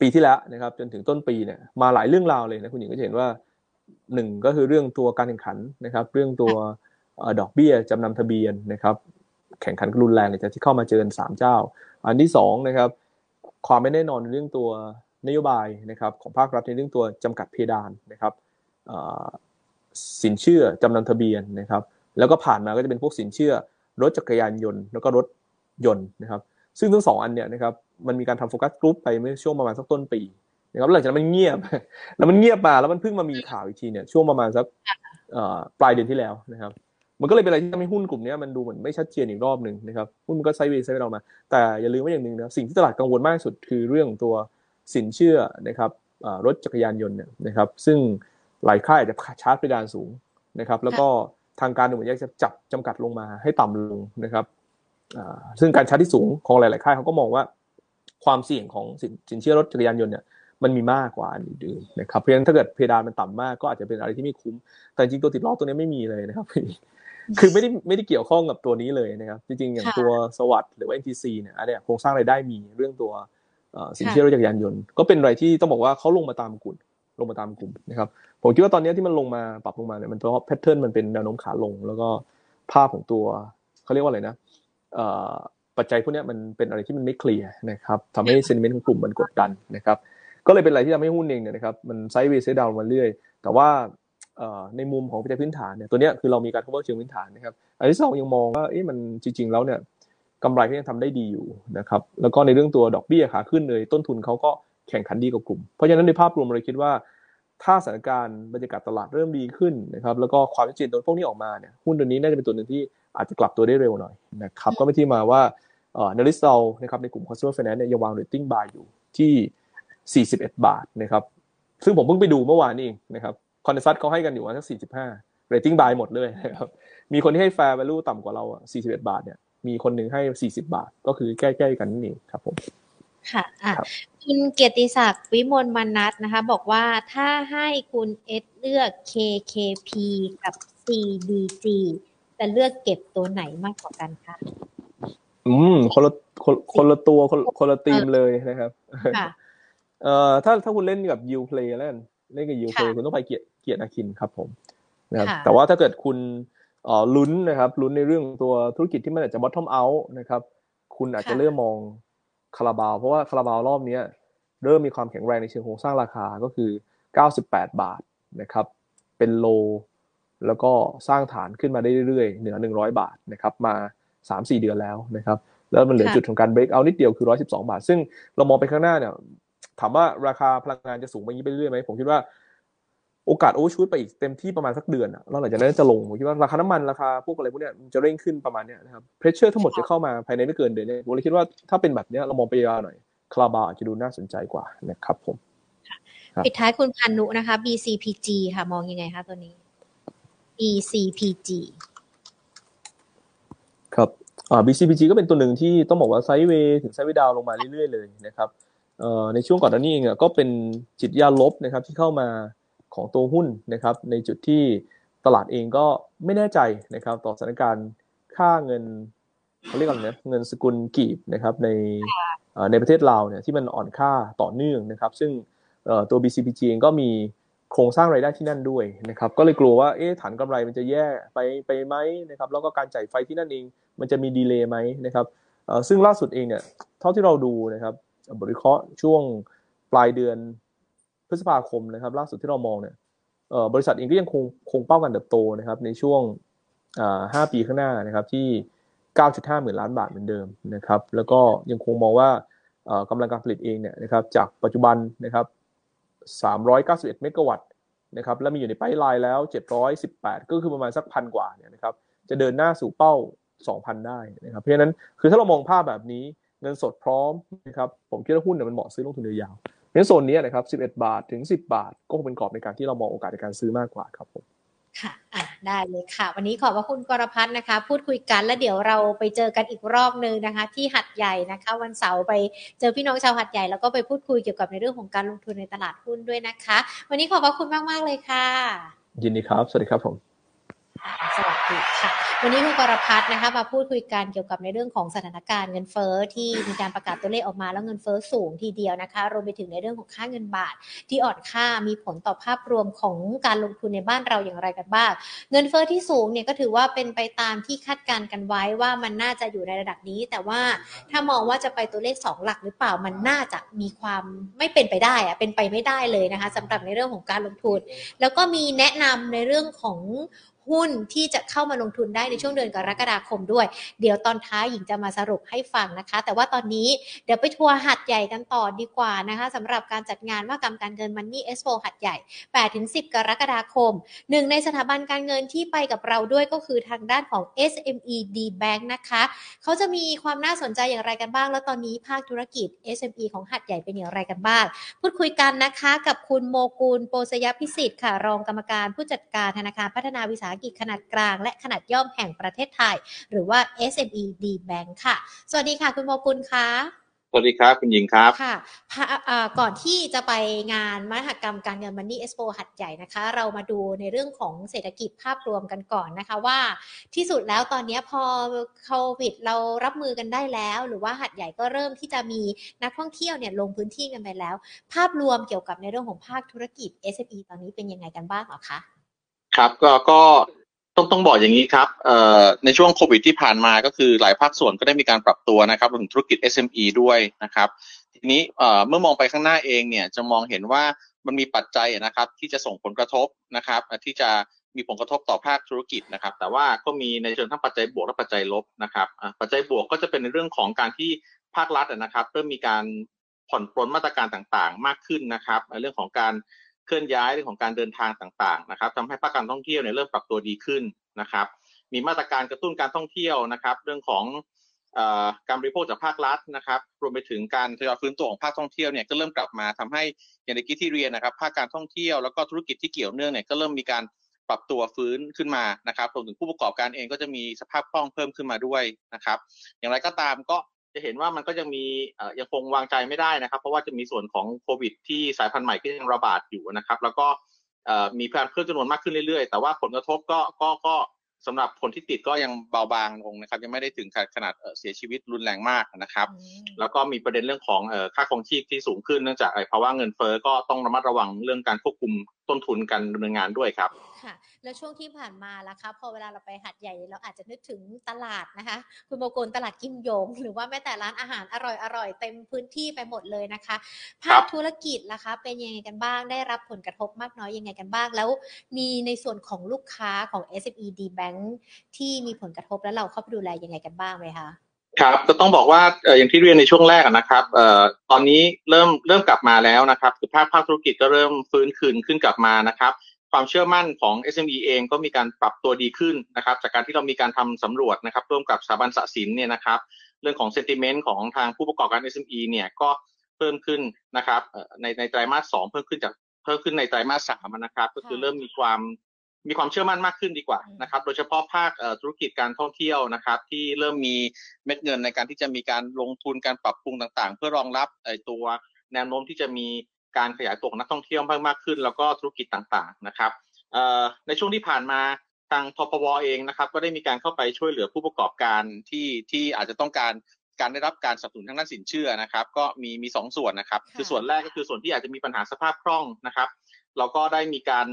ปีที่แล้วนะครับ จนถึงต้นปีเนี่ยมาหลายเรื่องราวเลยนะคุณหญิงก็จะเห็นว่าหนึ่งก็คือเรื่องตัวการแข่งขันนะครับ เรื่องตัวเอ่อดอกเบี้ยจำนำทะเบียนนะครับ แข่งขันกันรุนแรงเลยจากที่เข้ามาเจอกันสามเจ้า อันที่สองนะครับ ความไม่แน่นอนในเรื่องตัวนโยบายนะครับของภาครัฐในเรื่องตัวจำกัดเพดานนะครับสินเชื่อจำนำทะเบียนนะครับ แล้วก็ผ่านมาก็จะเป็นพวกสินเชื่อ รถจักรยานยนต์แล้วก็รถยนต์นะครับ ซึ่งทั้งสองอันเนี่ยนะครับมันมีการทำโฟกัสกลุ่มไปเมื่อช่วงประมาณสักต้นปีนะครับหลังจากนั้นมันเงียบ แล้วมันเงียบมาแล้วมันเพิ่งมามีข่าวอีกทีเนี่ยช่วงประมาณสักปลายเดือนที่แล้วนะครับ มันก็เลยเป็นอะไรที่ทำให้หุ้นกลุ่มนี้มันดูเหมือนไม่ชัดเจนอีกรอบหนึ่งนะครับหุ้นมันก็ไซด์เวย์ไซด์เวย์เรามา แต่อย่าลืมว่าอย่างหนึ่งนะสิ่งที่ตลาดกังวลมากที่สุดคือเรื่องของตัวสินเชื่อนะครับรถจักรยานยนต์เนี่ยนะครับซึ่งหลายค่ายอาจจะชาร์จเพดานสูงนะครับแล้วก็ทางการดูเหมือนอยากจะจับจำกัดลงมาให้ต่ำลงนะครับซึ่งการชาร์จที่สูงของหลาย ๆ ค่ายเขาก็มองว่าความเสี่ยงของสินสินเชื่อรถจักรยานยนต์เนี่ยมันมีมากกว่าอันอื่นๆนะครับเพราะฉะนั้นถ้าเกิดเพดานมันต่ำมากก็อาจจะเป็นอะไรที่ไม่คุ้ม แต่จริงตัวติดล้อตัวนี้ไม่มีเลยนะครับ คือไม่ได้ไม่ได้เกี่ยวข้องกับตัวนี้เลยนะครับ จริงๆ อย่างค่ะตัวสวัสด์หรือว่า NTC เนี่ยอันเนี้ยโครงสร้างรายได้มีเรื่องตัวเอ่อสินเชื่อรถจักรยานยนต์ก็เป็นอะไรที่ต้องบอกว่าเขาลงมาตามกลุ่มลงมาตามกลุ่มนะครับผมคิดว่าตอนนี้ที่มันลงมาปรับลงมาเนี่ยมันเพราะแพทเทิร์นมันเป็นแนวโน้มขาลง แล้วก็ภาพของตัวเขาเรียกว่าอะไรนะเอ่อปัจจัยพวกเนี้ยมันเป็นอะไรที่มันไม่เคลียร์นะครับทำให้เซนิเมนต์ของกลุ่มมันกดดันนะครับก็เลยเป็นอะไรที่ทำให้หุ้นเองเนี่ยนะครับมันไซด์เวย์ไซด์ดาวมาเรื่อย แต่ว่าเอ่อ ในมุมของปัจจัยพื้นฐานเนี่ยตัวเนี้ยคือเรามีการ cover เชิงพื้นฐานนะครับ อันที่สองยังมองว่าเอ๊ะมันจริง ๆ แล้วเนี่ยกำไรก็ยังทำได้ดีอยู่นะครับแล้วก็ในเรื่องตัวดอกเบี้ยขาขึ้นเลยต้นทุนเขาก็แข่งขันดีกว่ากลุ่ม เพราะฉะนั้นในภาพรวมเราคิดว่า ถ้าสถานการณ์บรรยากาศตลาดเริ่มดีขึ้นนะครับแล้วก็ความชัดเจนตัวพวกนี้ออกมาเนี่ยหุ้นตัวนี้น่าจะเป็นตัวหนึ่งที่อาจจะกลับตัวได้เร็วหน่อยนะครับก็เป็นที่มาว่าเอ่อใน list เรานะครับในกลุ่ม consumer finance เนี่ยยังวาง rating buy อยู่ที่ 41 บาทนะครับซึ่งผมเพิ่งไปดูเมื่อวานนี่เองนะครับ consensus เขาให้กันอยู่ว่าสัก45 rating buy หมดเลยนะครับมีคนที่ให้ fair value ต่ำกว่าเราอะ41บาทเนี่ยมีคนหนึ่งให้40บาท ก็คือใกล้ๆกันนี่นเองครับผมค่ะอะครับคุณเกียรติศักดิ์วิมลมนัทนะคะ บอกว่าถ้าให้คุณเอสเลือก KKP กับ CBG จะเลือกเก็บตัวไหนมากกว่ากันคะอืมคนละคนคนละตัวคนคนละทีมเลยนะครับ ค่ะ เอ่อถ้าถ้าคุณเล่นกับ yield play แล้วกัน เล่นกับ yield play ค่ะคุณต้องไปเกียรติเกียรตินาคินครับผมนะครับค่ะแต่ว่าถ้าเกิดคุณเอ่อลุ้นนะครับลุ้นในเรื่องตัวธุรกิจที่มันอาจจะ bottom out นะครับคุณอาจจะค่ะเริ่มมองคาราบาว เพราะว่าคาราบาวรอบเนี้ยเริ่มมีความแข็งแรงในเชิงโครงสร้างราคาก็คือ 98 บาทนะครับเป็น low แล้วก็สร้างฐานขึ้นมาได้เรื่อยๆเหนือ 100 บาทนะครับมา 3-4 เดือนแล้วนะครับแล้วมันเหลือค่ะจุดของการ break out นิดเดียวคือ 112 บาท ซึ่งเรามองไปข้างหน้าเนี่ย ถามว่าราคาพลังงานจะสูงไปอย่างนี้ไปเรื่อยๆไหมผมคิดว่าโอกาส overshoot ไปอีกเต็มที่ประมาณสักเดือนอะแล้วหลังจากนั้นจะลงผมคิดว่าราคาน้ำมันราคาพวกอะไรพวกเนี้ยมันจะเร่งขึ้นประมาณเนี้ยนะครับ pressure ทั้งหมดจะเข้ามาภายในไม่เกินเดือนเนี้ยผมเลยคิดว่าถ้าเป็นแบบเนี้ยเรามองไปยาวหน่อยคลาบาอาจจะดูน่าสนใจกว่านะครับผมครับปิดท้ายคุณพันนุนะคะ BCPG ค่ะ มองยังไงคะตัวนี้ BCPG ครับอ่า BCPG ก็เป็นตัวหนึ่งที่ต้องบอกว่าไซด์เวย์ถึงไซด์เวย์ดาวลงมาเรื่อยๆเลยนะครับเอ่อ ในช่วงก่อนหน้านี้เองก็เป็นจิตยาลบนะครับที่เข้ามาของตัวหุ้นนะครับ ในจุดที่ตลาดเองก็ไม่แน่ใจนะครับ ต่อสถานการณ์ค่าเงินเขาเรียกอะไรนะเงินสกุลกีบนะครับในในประเทศลาวเนี่ยที่มันอ่อนค่าต่อเนื่องนะครับ ซึ่งตัว BCPG เองก็มีโครงสร้างรายได้ที่นั่นด้วยนะครับ ก็เลยกลัวว่าเอ๊ะฐานกำไรมันจะแย่ไปไปไหมนะครับ แล้วก็การจ่ายไฟที่นั่นเองมันจะมีดีเลย์ไหมนะครับซึ่งล่าสุดเองเนี่ยเท่าที่เราดูนะครับ บริเคราะห์ช่วงปลายเดือนพฤษภาคมนะครับ ล่าสุดที่เรามองเนี่ยบริษัทเองก็ยังคงคงเป้าการเติบโตนะครับ ในช่วงห้าปีข้างหน้านะครับที่ 9.5 หมื่นล้านบาทเหมือนเดิมนะครับ แล้วก็ยังคงมองว่ากำลังการผลิตเองเนี่ยนะครับจากปัจจุบันนะครับ 391 เมกะวัตต์นะครับและมีอยู่ในไพไลน์แล้ว 718 ก็คือประมาณสักพันกว่าเนี่ยนะครับจะเดินหน้าสู่เป้า 2,000 ได้นะครับเพราะฉะนั้นคือถ้าเรามองภาพแบบนี้ เงินสดพร้อมนะครับผมคิดว่าหุ้นเนี่ยมันเหมาะซื้อลงทุนยาวเพราะฉะนั้นโซนนี้นะครับ 11 บาทถึง 10 บาท ก็คงเป็นกรอบในการที่เรามองโอกาสในการซื้อมากกว่าครับผมค่ะอะ ได้เลยค่ะ วันนี้ขอบพระคุณกรพัฒน์นะคะ พูดคุยกันแล้วเดี๋ยวเราไปเจอกันอีกรอบนึงนะคะ ที่หัดใหญ่นะคะ วันเสาร์ไปเจอพี่น้องชาวหัดใหญ่แล้วก็ไปพูดคุยเกี่ยวกับในเรื่องของการลงทุนในตลาดหุ้นด้วยนะคะ วันนี้ขอบพระคุณมากๆเลยค่ะ ยินดีครับ สวัสดีครับผม สวัสดีค่ะ วันนี้คุณกรพัฒน์นะคะ มาพูดคุยกันเกี่ยวกับในเรื่องของสถานการณ์เงินเฟ้อที่มีการประกาศตัวเลขออกมาแล้วเงินเฟ้อสูงทีเดียวนะคะ รวมไปถึงในเรื่องของค่าเงินบาท ที่อ่อนค่ามีผลต่อภาพรวมของการลงทุนในบ้านเราอย่างไรกันบ้าง เงินเฟ้อที่สูงเนี่ยก็ถือว่าเป็นไปตามที่คาดการณ์กันไว้ว่ามันน่าจะอยู่ในระดับนี้ แต่ว่าถ้ามองว่าจะไปตัวเลข 2 หลักหรือเปล่ามันน่าจะมีความไม่เป็นไปได้อะเป็นไปไม่ได้เลยนะคะสำหรับในเรื่องของการลงทุน แล้วก็มีแนะนำในเรื่องของ หุ้นที่จะเข้ามาลงทุนได้ในช่วงเดือนกรกฎาคมด้วย เดี๋ยวตอนท้ายหญิงจะมาสรุปให้ฟังนะคะ แต่ว่าตอนนี้เดี๋ยวไปทัวร์หัดใหญ่กันต่อดีกว่านะคะสำหรับการจัดงานว่ากรรมการเงินมันนี่เอสโฟหัดใหญ่ 8-10 กรกฎาคม หนึ่งในสถาบันการเงินที่ไปกับเราด้วยก็คือทางด้านของ SME D Bank นะคะเขาจะมีความน่าสนใจอย่างไรกันบ้าง แล้วตอนนี้ภาคธุรกิจ SME ของหัดใหญ่เป็นอย่างไรกันบ้าง พูดคุยกันนะคะ กับคุณโมกูลโปสยพิสิทธิ์ค่ะรองกรรมการผู้จัดการธนาคารพัฒนาวิสาหกิจขนาดกลาง และขนาดย่อมแห่งประเทศไทย หรือว่า SME D Bank ค่ะ สวัสดีค่ะ คุณโมกุลคะสวัสดีครับ คุณหญิงครับค่ะก่อนที่จะไปงานมหกรรมการเงินมันนี่เอ็กซ์โปหัดใหญ่นะคะ เรามาดูในเรื่องของเศรษฐกิจภาพรวมกันก่อนนะคะว่าที่สุดแล้วตอนนี้พอโควิดเรารับมือกันได้แล้ว หรือว่าหัดใหญ่ก็เริ่มที่จะมีนักท่องเที่ยวเนี่ยลงพื้นที่กันไปแล้ว ภาพรวมเกี่ยวกับในเรื่องของภาคธุรกิจ SME ตอนนี้เป็นยังไงกันบ้างหรอคะ ครับก็ก็ต้องต้องบอกอย่างนี้ครับเอ่อในช่วงโควิดที่ผ่านมาก็คือหลายภาคส่วนก็ได้มีการปรับตัวนะครับรวมถึงธุรกิจ SME ด้วยนะครับทีนี้เอ่อเมื่อมองไปข้างหน้าเองเนี่ยจะมองเห็นว่ามันมีปัจจัยนะครับที่จะส่งผลกระทบนะครับที่จะมีผลกระทบต่อภาคธุรกิจนะครับ แต่ว่าก็มีในเชิงทั้งปัจจัยบวกและปัจจัยลบนะครับปัจจัยบวกก็จะเป็นในเรื่องของการที่ภาครัฐนะครับเริ่มมีการผ่อนปลนมาตรการต่างๆ มากขึ้นนะครับ เรื่องของการ เคลื่อนย้ายเรื่องของการเดินทางต่างๆนะครับทำให้ภาคการท่องเที่ยวเนี่ยเริ่มปรับตัวดีขึ้นนะครับ มีมาตรการกระตุ้นการท่องเที่ยวนะครับ เรื่องของการบริโภคจากภาครัฐนะครับรวมไปถึงการทยอยฟื้นตัวของภาคท่องเที่ยวเนี่ยก็เริ่มกลับมาทำให้อย่างในกี้ที่เรียนนะครับ ภาคการท่องเที่ยวแล้วก็ธุรกิจที่เกี่ยวเนื่องเนี่ยก็เริ่มมีการปรับตัวฟื้นขึ้นมานะครับรวมถึงผู้ประกอบการเองก็จะมีสภาพคล่องเพิ่มขึ้นมาด้วยนะครับ อย่างไรก็ตามก็ จะเห็นว่ามันก็ยังมียังคงวางใจไม่ได้นะครับ เพราะว่าจะมีส่วนของโควิด ที่สายพันธุ์ใหม่ก็ยังระบาดอยู่นะครับ แล้วก็มีการเพิ่มจำนวนมากขึ้นเรื่อยๆ แต่ว่าผลกระทบก็ก็ก็สำหรับคนที่ติดก็ยังเบาบางลงนะครับ ยังไม่ได้ถึงขนาดเสียชีวิตรุนแรงมากนะครับ แล้วก็มีประเด็นเรื่องของค่าครองชีพที่สูงขึ้นเนื่องจากภาวะเงินเฟ้อก็ต้องระมัดระวังเรื่องการควบคุม ต้นทุนการดำเนินงานด้วยครับค่ะแล้วช่วงที่ผ่านมาล่ะคะพอเวลาเราไปหัดใหญ่เราอาจจะนึกถึงตลาดนะคะ คุณโมกุลตลาดกิมยง หรือว่าแม้แต่ร้านอาหารอร่อยอร่อยเต็มพื้นที่ไปหมดเลยนะคะภาคธุรกิจล่ะคะ เป็นยังไงกันบ้างได้รับผลกระทบมากน้อยยังไงกันบ้าง แล้วมีในส่วนของลูกค้าของ SME D Bank ที่มีผลกระทบแล้วเราเข้าไปดูแลยังไงกันบ้างไหมคะ ครับก็ต้องบอกว่าอย่างที่เรียนในช่วงแรกนะครับอตอนนี้เริ่มเริ่มกลับมาแล้วนะครับคือภาคภาคธุรกิจก็เริ่มฟื้นคืนขึ้นกลับมานะครับ ความเชื่อมั่นของ SME เองก็มีการปรับตัวดีขึ้นนะครับ จากการที่เรามีการทำสำรวจนะครับร่วมกับสถาบันสสินเนี่ยนะครับ เรื่องของเซนติเมนต์ของทางผู้ประกอบการ SME เนี่ยก็เพิ่มขึ้นนะครับในในไตรมาสสองเพิ่มขึ้นจากเพิ่มขึ้นในไตรมาสสามนะครับ ก็คือเริ่มมีความ มีความเชื่อมั่นมากขึ้นดีกว่านะครับ โดยเฉพาะภาคธุรกิจการท่องเที่ยวนะครับ ที่เริ่มมีเม็ดเงินในการที่จะมีการลงทุนการปรับปรุงต่างๆ เพื่อรองรับตัวแนวโน้มที่จะมีการขยายตัวของนักท่องเที่ยวมากขึ้น แล้วก็ธุรกิจต่างๆนะครับในช่วงที่ผ่านมาทางทพวเองนะครับ ก็ได้มีการเข้าไปช่วยเหลือผู้ประกอบการที่ที่อาจจะต้องการการได้รับการสนับสนุนทางด้านสินเชื่อนะครับ ก็มีมีสองส่วนนะครับ คือส่วนแรกก็คือส่วนที่อาจจะมีปัญหาสภาพคล่องนะครับ เราก็ได้มีการ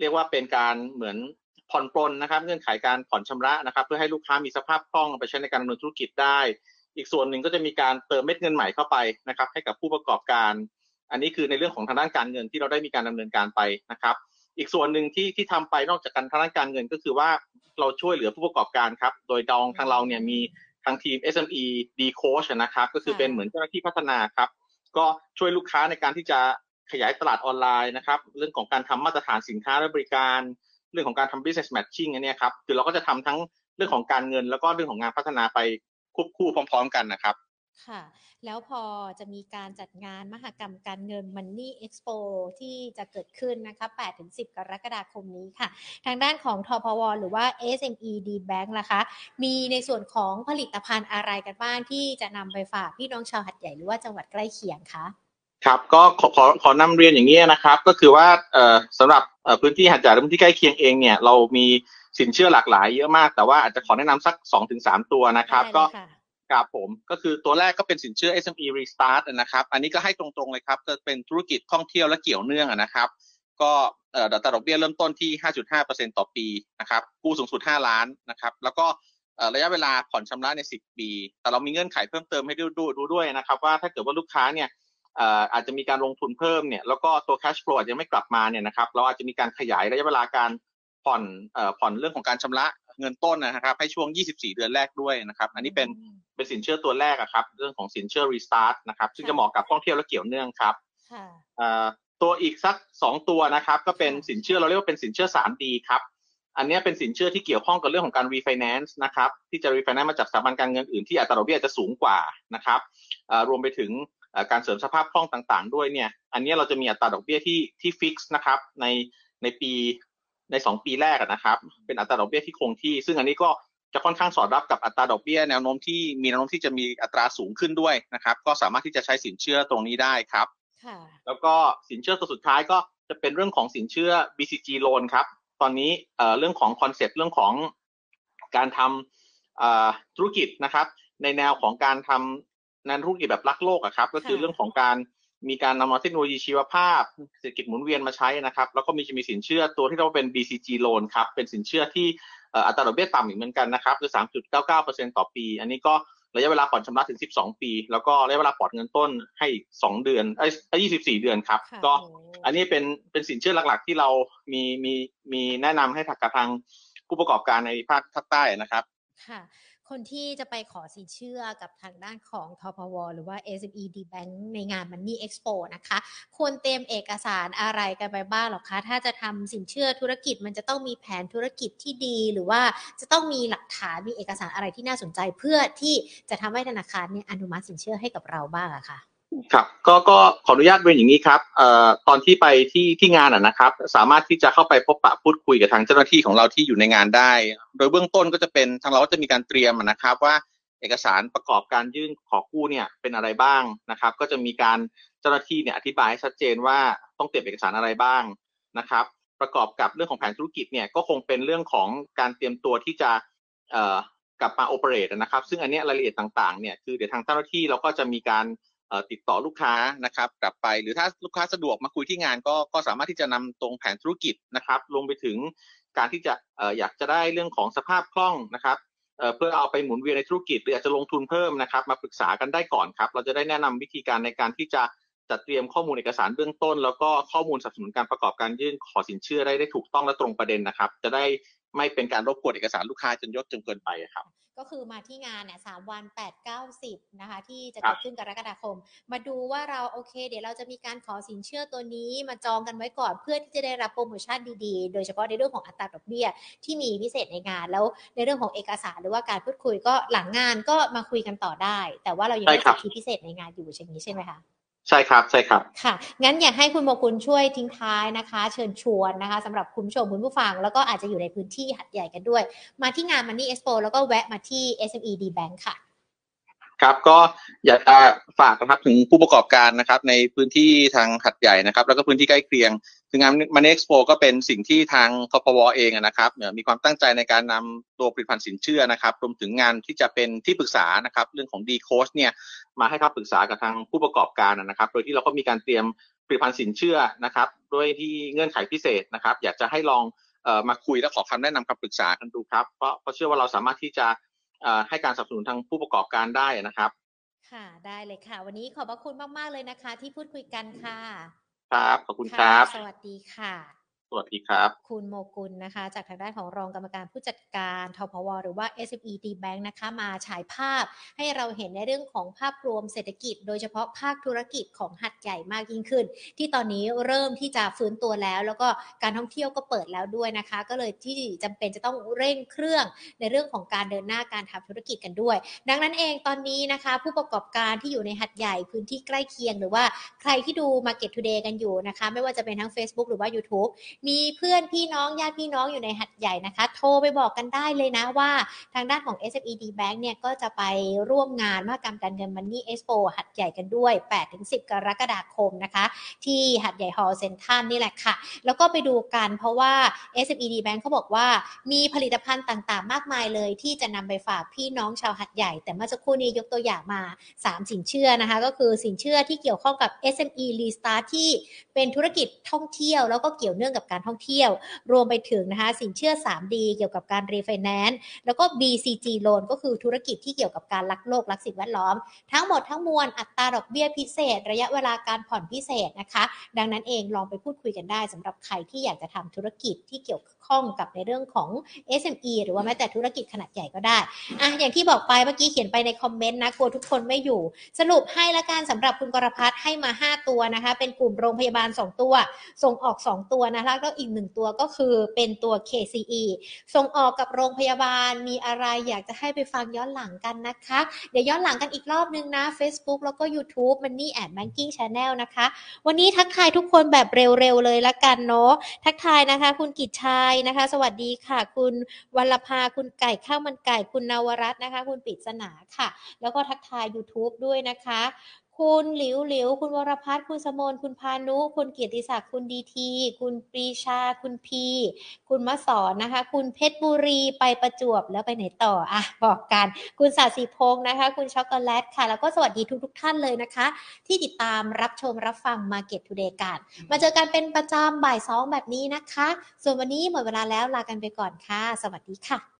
เรียกว่าเป็นการเหมือนผ่อนปลนนะครับเงื่อนไขการผ่อนชำระนะครับ เพื่อให้ลูกค้ามีสภาพคล่องไปใช้ในการดำเนินธุรกิจได้ อีกส่วนหนึ่งก็จะมีการเติมเม็ดเงินใหม่เข้าไปนะครับ ให้กับผู้ประกอบการ อันนี้คือในเรื่องของทางด้านการเงินที่เราได้มีการดำเนินการไปนะครับ อีกส่วนหนึ่งที่ที่ทำไปนอกจากการทางด้านการเงินก็คือว่าเราช่วยเหลือผู้ประกอบการครับ โดยดองทางเราเนี่ยมีทางทีม SME D Coach นะครับ ก็คือเป็นเหมือนเจ้าหน้าที่พัฒนาครับ ก็ช่วยลูกค้าในการที่จะ ขยายตลาดออนไลน์นะครับ เรื่องของการทำมาตรฐานสินค้าและบริการ เรื่องของการทำ business matching อันเนี้ยครับคือเราก็จะทำทั้งเรื่องของการเงิน แล้วก็เรื่องของงานพัฒนาไปควบคู่พร้อม ๆ กันนะครับ ค่ะ แล้วพอจะมีการจัดงานมหกรรมการเงิน Money Expo ที่จะเกิดขึ้นนะคะ8-10 กรกฎาคมนี้ค่ะ ทางด้านของทพว หรือว่า SME D Bank ล่ะคะ มีในส่วนของผลิตภัณฑ์อะไรกันบ้างที่จะนำไปฝากพี่น้องชาวหัดใหญ่หรือว่าจังหวัดใกล้เคียงคะ ครับก็ขอขอขอนำเรียนอย่างนี้นะครับ ก็คือว่าเอ่อสำหรับเอ่อพื้นที่หัดใหญ่และพื้นที่ใกล้เคียงเองเนี่ยเรามีสินเชื่อหลากหลายเยอะมาก แต่ว่าอาจจะขอแนะนำสักสองถึงสามตัวนะครับได้ก็เลยค่ะครับผมก็คือตัวแรกก็เป็นสินเชื่อ SME Restart นะครับ อันนี้ก็ให้ตรงๆเลยครับจะเป็นธุรกิจท่องเที่ยวและเกี่ยวเนื่องอะนะครับ ก็เอ่ออัตราดอกเบี้ยเริ่มต้นที่ 5.5%ต่อปีนะครับกู้สูงสุด 5 ล้านนะครับ แล้วก็เอ่อระยะเวลาผ่อนชำระใน 10 ปี แต่เรามีเงื่อนไขเพิ่มเติมให้ดูดูดูด้วยนะครับ ว่าถ้าเกิดว่าลูกค้าเนี่ยเอ่ออาจจะมีการลงทุนเพิ่มเนี่ยแล้วก็ตัว cash flow อาจจะไม่กลับมาเนี่ยนะครับเราอาจจะมีการขยายระยะเวลาการผ่อนเอ่อผ่อนเรื่องของการชำระเงินต้นนะครับ ให้ช่วง 24 เดือนแรกด้วยนะครับ อันนี้เป็นเป็นสินเชื่อตัวแรกอะครับ เรื่องของสินเชื่อ restart นะครับ ซึ่งจะเหมาะกับท่องเที่ยวและเกี่ยวเนื่องครับค่ะเอ่อตัวอีกสักสองตัวนะครับ ก็เป็นสินเชื่อเราเรียกว่าเป็นสินเชื่อ 3D ครับ อันเนี้ยเป็นสินเชื่อที่เกี่ยวข้องกับเรื่องของการ refinance นะครับ ที่จะ refinance มาจากสถาบันการเงินอื่นที่อัตราดอกเบี้ยจะสูงกว่านะครับเอ่อรวมไปถึงเอ่อการเสริมสภาพคล่องต่างๆ ด้วยเนี่ยอันเนี้ยเราจะมีอัตราดอกเบี้ยที่ที่ fix นะครับในในปีในสองปีแรกอะนะครับเป็นอัตราดอกเบี้ยที่คงที่ ซึ่งอันนี้ก็จะค่อนข้างสอดรับกับอัตราดอกเบี้ยแนวโน้มที่มีแนวโน้มที่จะมีอัตราสูงขึ้นด้วยนะครับก็สามารถที่จะใช้สินเชื่อตรงนี้ได้ครับค่ะแล้วก็สินเชื่อตัวสุดท้ายก็จะเป็นเรื่องของสินเชื่อ BCG loan ครับตอนนี้เอ่อเรื่องของคอนเซปต์เรื่องของการทำเอ่อธุรกิจนะครับ ในแนวของการทำ งานธุรกิจแบบรักโลกอะครับ ก็คือค่ะเรื่องของการมีการนำเอาเทคโนโลยีชีวภาพเศรษฐกิจหมุนเวียนมาใช้นะครับ แล้วก็มีจะมีสินเชื่อตัวที่เราเป็น BCG loan ครับเป็นสินเชื่อที่เอ่ออัตราดอกเบี้ยต่ำอีกเหมือนกันนะครับคือ 3.99%ต่อปี อันนี้ก็ระยะเวลาผ่อนชำระถึง 12 ปี แล้วก็ระยะเวลาผ่อนเงินต้นให้2เดือนเอ้ย24 เดือนครับค่ะก็โอ้อันนี้เป็นเป็นสินเชื่อหลักๆ ที่เรามีมีมีแนะนำให้กับทางผู้ประกอบการในภาคภาคใต้นะครับ ค่ะ คนที่จะไปขอสินเชื่อกับทางด้านของทพว หรือว่า SME D Bank ในงาน Money Expo นะคะ ควรเตรียมเอกสารอะไรกันไปบ้างหรอคะ ถ้าจะทำสินเชื่อธุรกิจมันจะต้องมีแผนธุรกิจที่ดี หรือว่าจะต้องมีหลักฐานมีเอกสารอะไรที่น่าสนใจเพื่อที่จะทำให้ธนาคารเนี่ยอนุมัติสินเชื่อให้กับเราบ้างอะค่ะ ครับก็ก็ขออนุญาตเรียนอย่างนี้ครับเอ่อตอนที่ไปที่ที่งานอะนะครับ สามารถที่จะเข้าไปพบปะพูดคุยกับทางเจ้าหน้าที่ของเราที่อยู่ในงานได้ โดยเบื้องต้นก็จะเป็นทางเราก็จะมีการเตรียมนะครับว่าเอกสารประกอบการยื่นขอกู้เนี่ยเป็นอะไรบ้างนะครับ ก็จะมีการเจ้าหน้าที่เนี่ยอธิบายให้ชัดเจนว่าต้องเตรียมเอกสารอะไรบ้างนะครับ ประกอบกับเรื่องของแผนธุรกิจเนี่ยก็คงเป็นเรื่องของการเตรียมตัวที่จะเอ่อกลับมาโอเปเรตนะครับ ซึ่งอันเนี้ยรายละเอียดต่างๆเนี่ยคือเดี๋ยวทางเจ้าหน้าที่เราก็จะมีการ ติดต่อลูกค้านะครับกลับไป หรือถ้าลูกค้าสะดวกมาคุยที่งานก็ก็สามารถที่จะนำตรงแผนธุรกิจนะครับรวมไปถึงการที่จะอยากจะได้เรื่องของสภาพคล่องนะครับเพื่อเอาไปหมุนเวียนในธุรกิจหรืออาจจะลงทุนเพิ่มนะครับ มาปรึกษากันได้ก่อนครับ เราจะได้แนะนำวิธีการในการที่จะจัดเตรียมข้อมูลเอกสารเบื้องต้น แล้วก็ข้อมูลสนับสนุนการประกอบการยื่นขอสินเชื่อได้ได้ถูกต้องและตรงประเด็นนะครับ จะได้ ไม่เป็นการรบกวนเอกสารลูกค้าจนยศจนเกินไปอะครับ ก็คือมาที่งานเนี่ยสามวันแปดเก้าสิบนะคะ ที่จะครัเกิบดขึ้นกรกฎาคม มาดูว่าเราโอเค เดี๋ยวเราจะมีการขอสินเชื่อตัวนี้มาจองกันไว้ก่อนเพื่อที่จะได้รับโปรโมชั่นดีๆ โดยเฉพาะในเรื่องของอัตราดอกเบี้ยที่มีพิเศษในงานแล้วในเรื่องของเอกสารหรือว่าการพูดคุยก็หลังงานก็มาคุยกันต่อได้ แต่ว่าเรายังใช่ได้ครัสิบทธิพิเศษในงานอยู่ใช่ไหมใช่ไหมคะ ใช่ครับใช่ครับค่ะ งั้นอยากให้คุณโมกุลช่วยทิ้งท้ายนะคะ เชิญชวนนะคะสำหรับคุณผู้ชมคุณผู้ฟัง แล้วก็อาจจะอยู่ในพื้นที่หัดใหญ่กันด้วย มาที่งาน Money Expo แล้วก็แวะมาที่ SME D Bank ค่ะ ครับก็อยากจะฝากนะครับถึงผู้ประกอบการนะครับ ในพื้นที่ทางหัดใหญ่นะครับ แล้วก็พื้นที่ใกล้เคียง จงานมันเอ็กซ์โปก็เป็นสิ่งที่ทางคพวเองนะครับมีความตั้งใจในการนำตัวผลิตภัณฑ์สินเชื่อนะครับรวมถึงงานที่จะเป็นที่ปรึกษานะครับเรื่องของ D Coach เนี่ยมาให้คำปรึกษากับทางผู้ประกอบการนะครับ โดยที่เราก็มีการเตรียมผลิตภัณฑ์สินเชื่อนะครับด้วยที่เงื่อนไขพิเศษนะครับ อยากจะให้ลองมาคุยและขอคำแนะนำคำปรึกษากันดูครับเพราะเพราะเชื่อว่าเราสามารถที่จะให้การสนับสนุนทางผู้ประกอบการได้นะครับ ค่ะได้เลยค่ะ วันนี้ขอบพระคุณมาก ๆ เลยนะคะ ที่พูดคุยกันค่ะ ครับ ขอบคุณครับสวัสดีค่ะ สวัสดีครับ คุณโมกุลนะคะ จากทางด้านของรองกรรมการผู้จัดการทพว หรือว่า SME D Bank นะคะมาฉายภาพให้เราเห็นในเรื่องของภาพรวมเศรษฐกิจ โดยเฉพาะภาคธุรกิจของหัดใหญ่มากยิ่งขึ้น ที่ตอนนี้เริ่มที่จะฟื้นตัวแล้ว แล้วก็การท่องเที่ยวก็เปิดแล้วด้วยนะคะ ก็เลยที่จำเป็นจะต้องเร่งเครื่องในเรื่องของการเดินหน้าการทำธุรกิจกันด้วย ดังนั้นเองตอนนี้นะคะ ผู้ประกอบการที่อยู่ในหัดใหญ่พื้นที่ใกล้เคียง หรือว่าใครที่ดู Market Today กันอยู่นะคะ ไม่ว่าจะเป็นทั้ง Facebook หรือว่า YouTube มีเพื่อนพี่น้องญาติพี่น้องอยู่ในหัดใหญ่นะคะ โทรไปบอกกันได้เลยนะว่าทางด้านของ SME D Bank เนี่ยก็จะไปร่วมงานมหกรรมการเงิน Money Expo หัดใหญ่กันด้วย 8-10 กรกฎาคมนะคะ ที่หัดใหญ่ฮอลล์เซ็นทรัลนี่แหละค่ะ แล้วก็ไปดูกันเพราะว่า SME D Bank เขาบอกว่ามีผลิตภัณฑ์ต่างๆ มากมายเลย ที่จะนำไปฝากพี่น้องชาวหาดใหญ่ แต่เมื่อสักครู่นี้ยกตัวอย่างมา 3 สินเชื่อนะคะ ก็คือสินเชื่อที่เกี่ยวข้องกับ SME Restart ที่เป็นธุรกิจท่องเที่ยว แล้วก็เกี่ยวเนื่องกับการท่องเที่ยว รวมไปถึงนะคะสินเชื่อ 3D เกี่ยวกับการรีไฟแนนซ์แล้วก็ BCG loan ก็คือธุรกิจที่เกี่ยวกับการรักโลกรักสิ่งแวดล้อม ทั้งหมดทั้งมวลอัตราดอกเบี้ยพิเศษ ระยะเวลาการผ่อนพิเศษนะคะ ดังนั้นเองลองไปพูดคุยกันได้สำหรับใครที่อยากจะทำธุรกิจที่เกี่ยวข้องกับในเรื่องของ SME หรือว่าแม้แต่ธุรกิจขนาดใหญ่ก็ได้อะอย่างที่บอกไปเมื่อกี้เขียนไปในคอมเมนต์นะกลัวทุกคนไม่อยู่ สรุปให้ละกันสำหรับคุณกรพัฒน์ให้มา 5 ตัวนะคะ เป็นกลุ่มโรงพยาบาล 2 ตัว ส่งออก 2 ตัวนะคะแล้วก็อีก1ตัวก็คือเป็นตัว KCE ส่งออกกับโรงพยาบาลมีอะไรอยากจะให้ไปฟังย้อนหลังกันนะคะ เดี๋ยวย้อนหลังกันอีกรอบนึงนะ Facebook แล้วก็ YouTube Money and Banking Channel นะคะ วันนี้ทักทายทุกคนแบบเร็วๆเลยละกันเนาะทักทายนะคะ คุณกิจชัยนะคะ สวัสดีค่ะ คุณวัลภาคุณไก่ข้าวมันไก่คุณนวรัตน์นะคะ คุณปริศนาค่ะ แล้วก็ทักทาย YouTube ด้วยนะคะ คุณหลิวหลิว คุณวรพัฒน์คุณสมนคุณพานุ คุณเกียรติศักดิ์ คุณดีที คุณปรีชา คุณพี คุณมะสอนนะคะ คุณเพชรบุรีไปประจวบแล้วไปไหนต่ออะบอกกัน คุณสาสีพงษ์นะคะ คุณช็อกโกแลตค่ะ แล้วก็สวัสดีทุกๆทท่านเลยนะคะ ที่ติดตามรับชมรับฟัง Market Today กันมาเจอกันเป็นประจำบ่ายสองแบบนี้นะคะ ส่วนวันนี้หมดเวลาแล้วลากันไปก่อนค่ะ สวัสดีค่ะ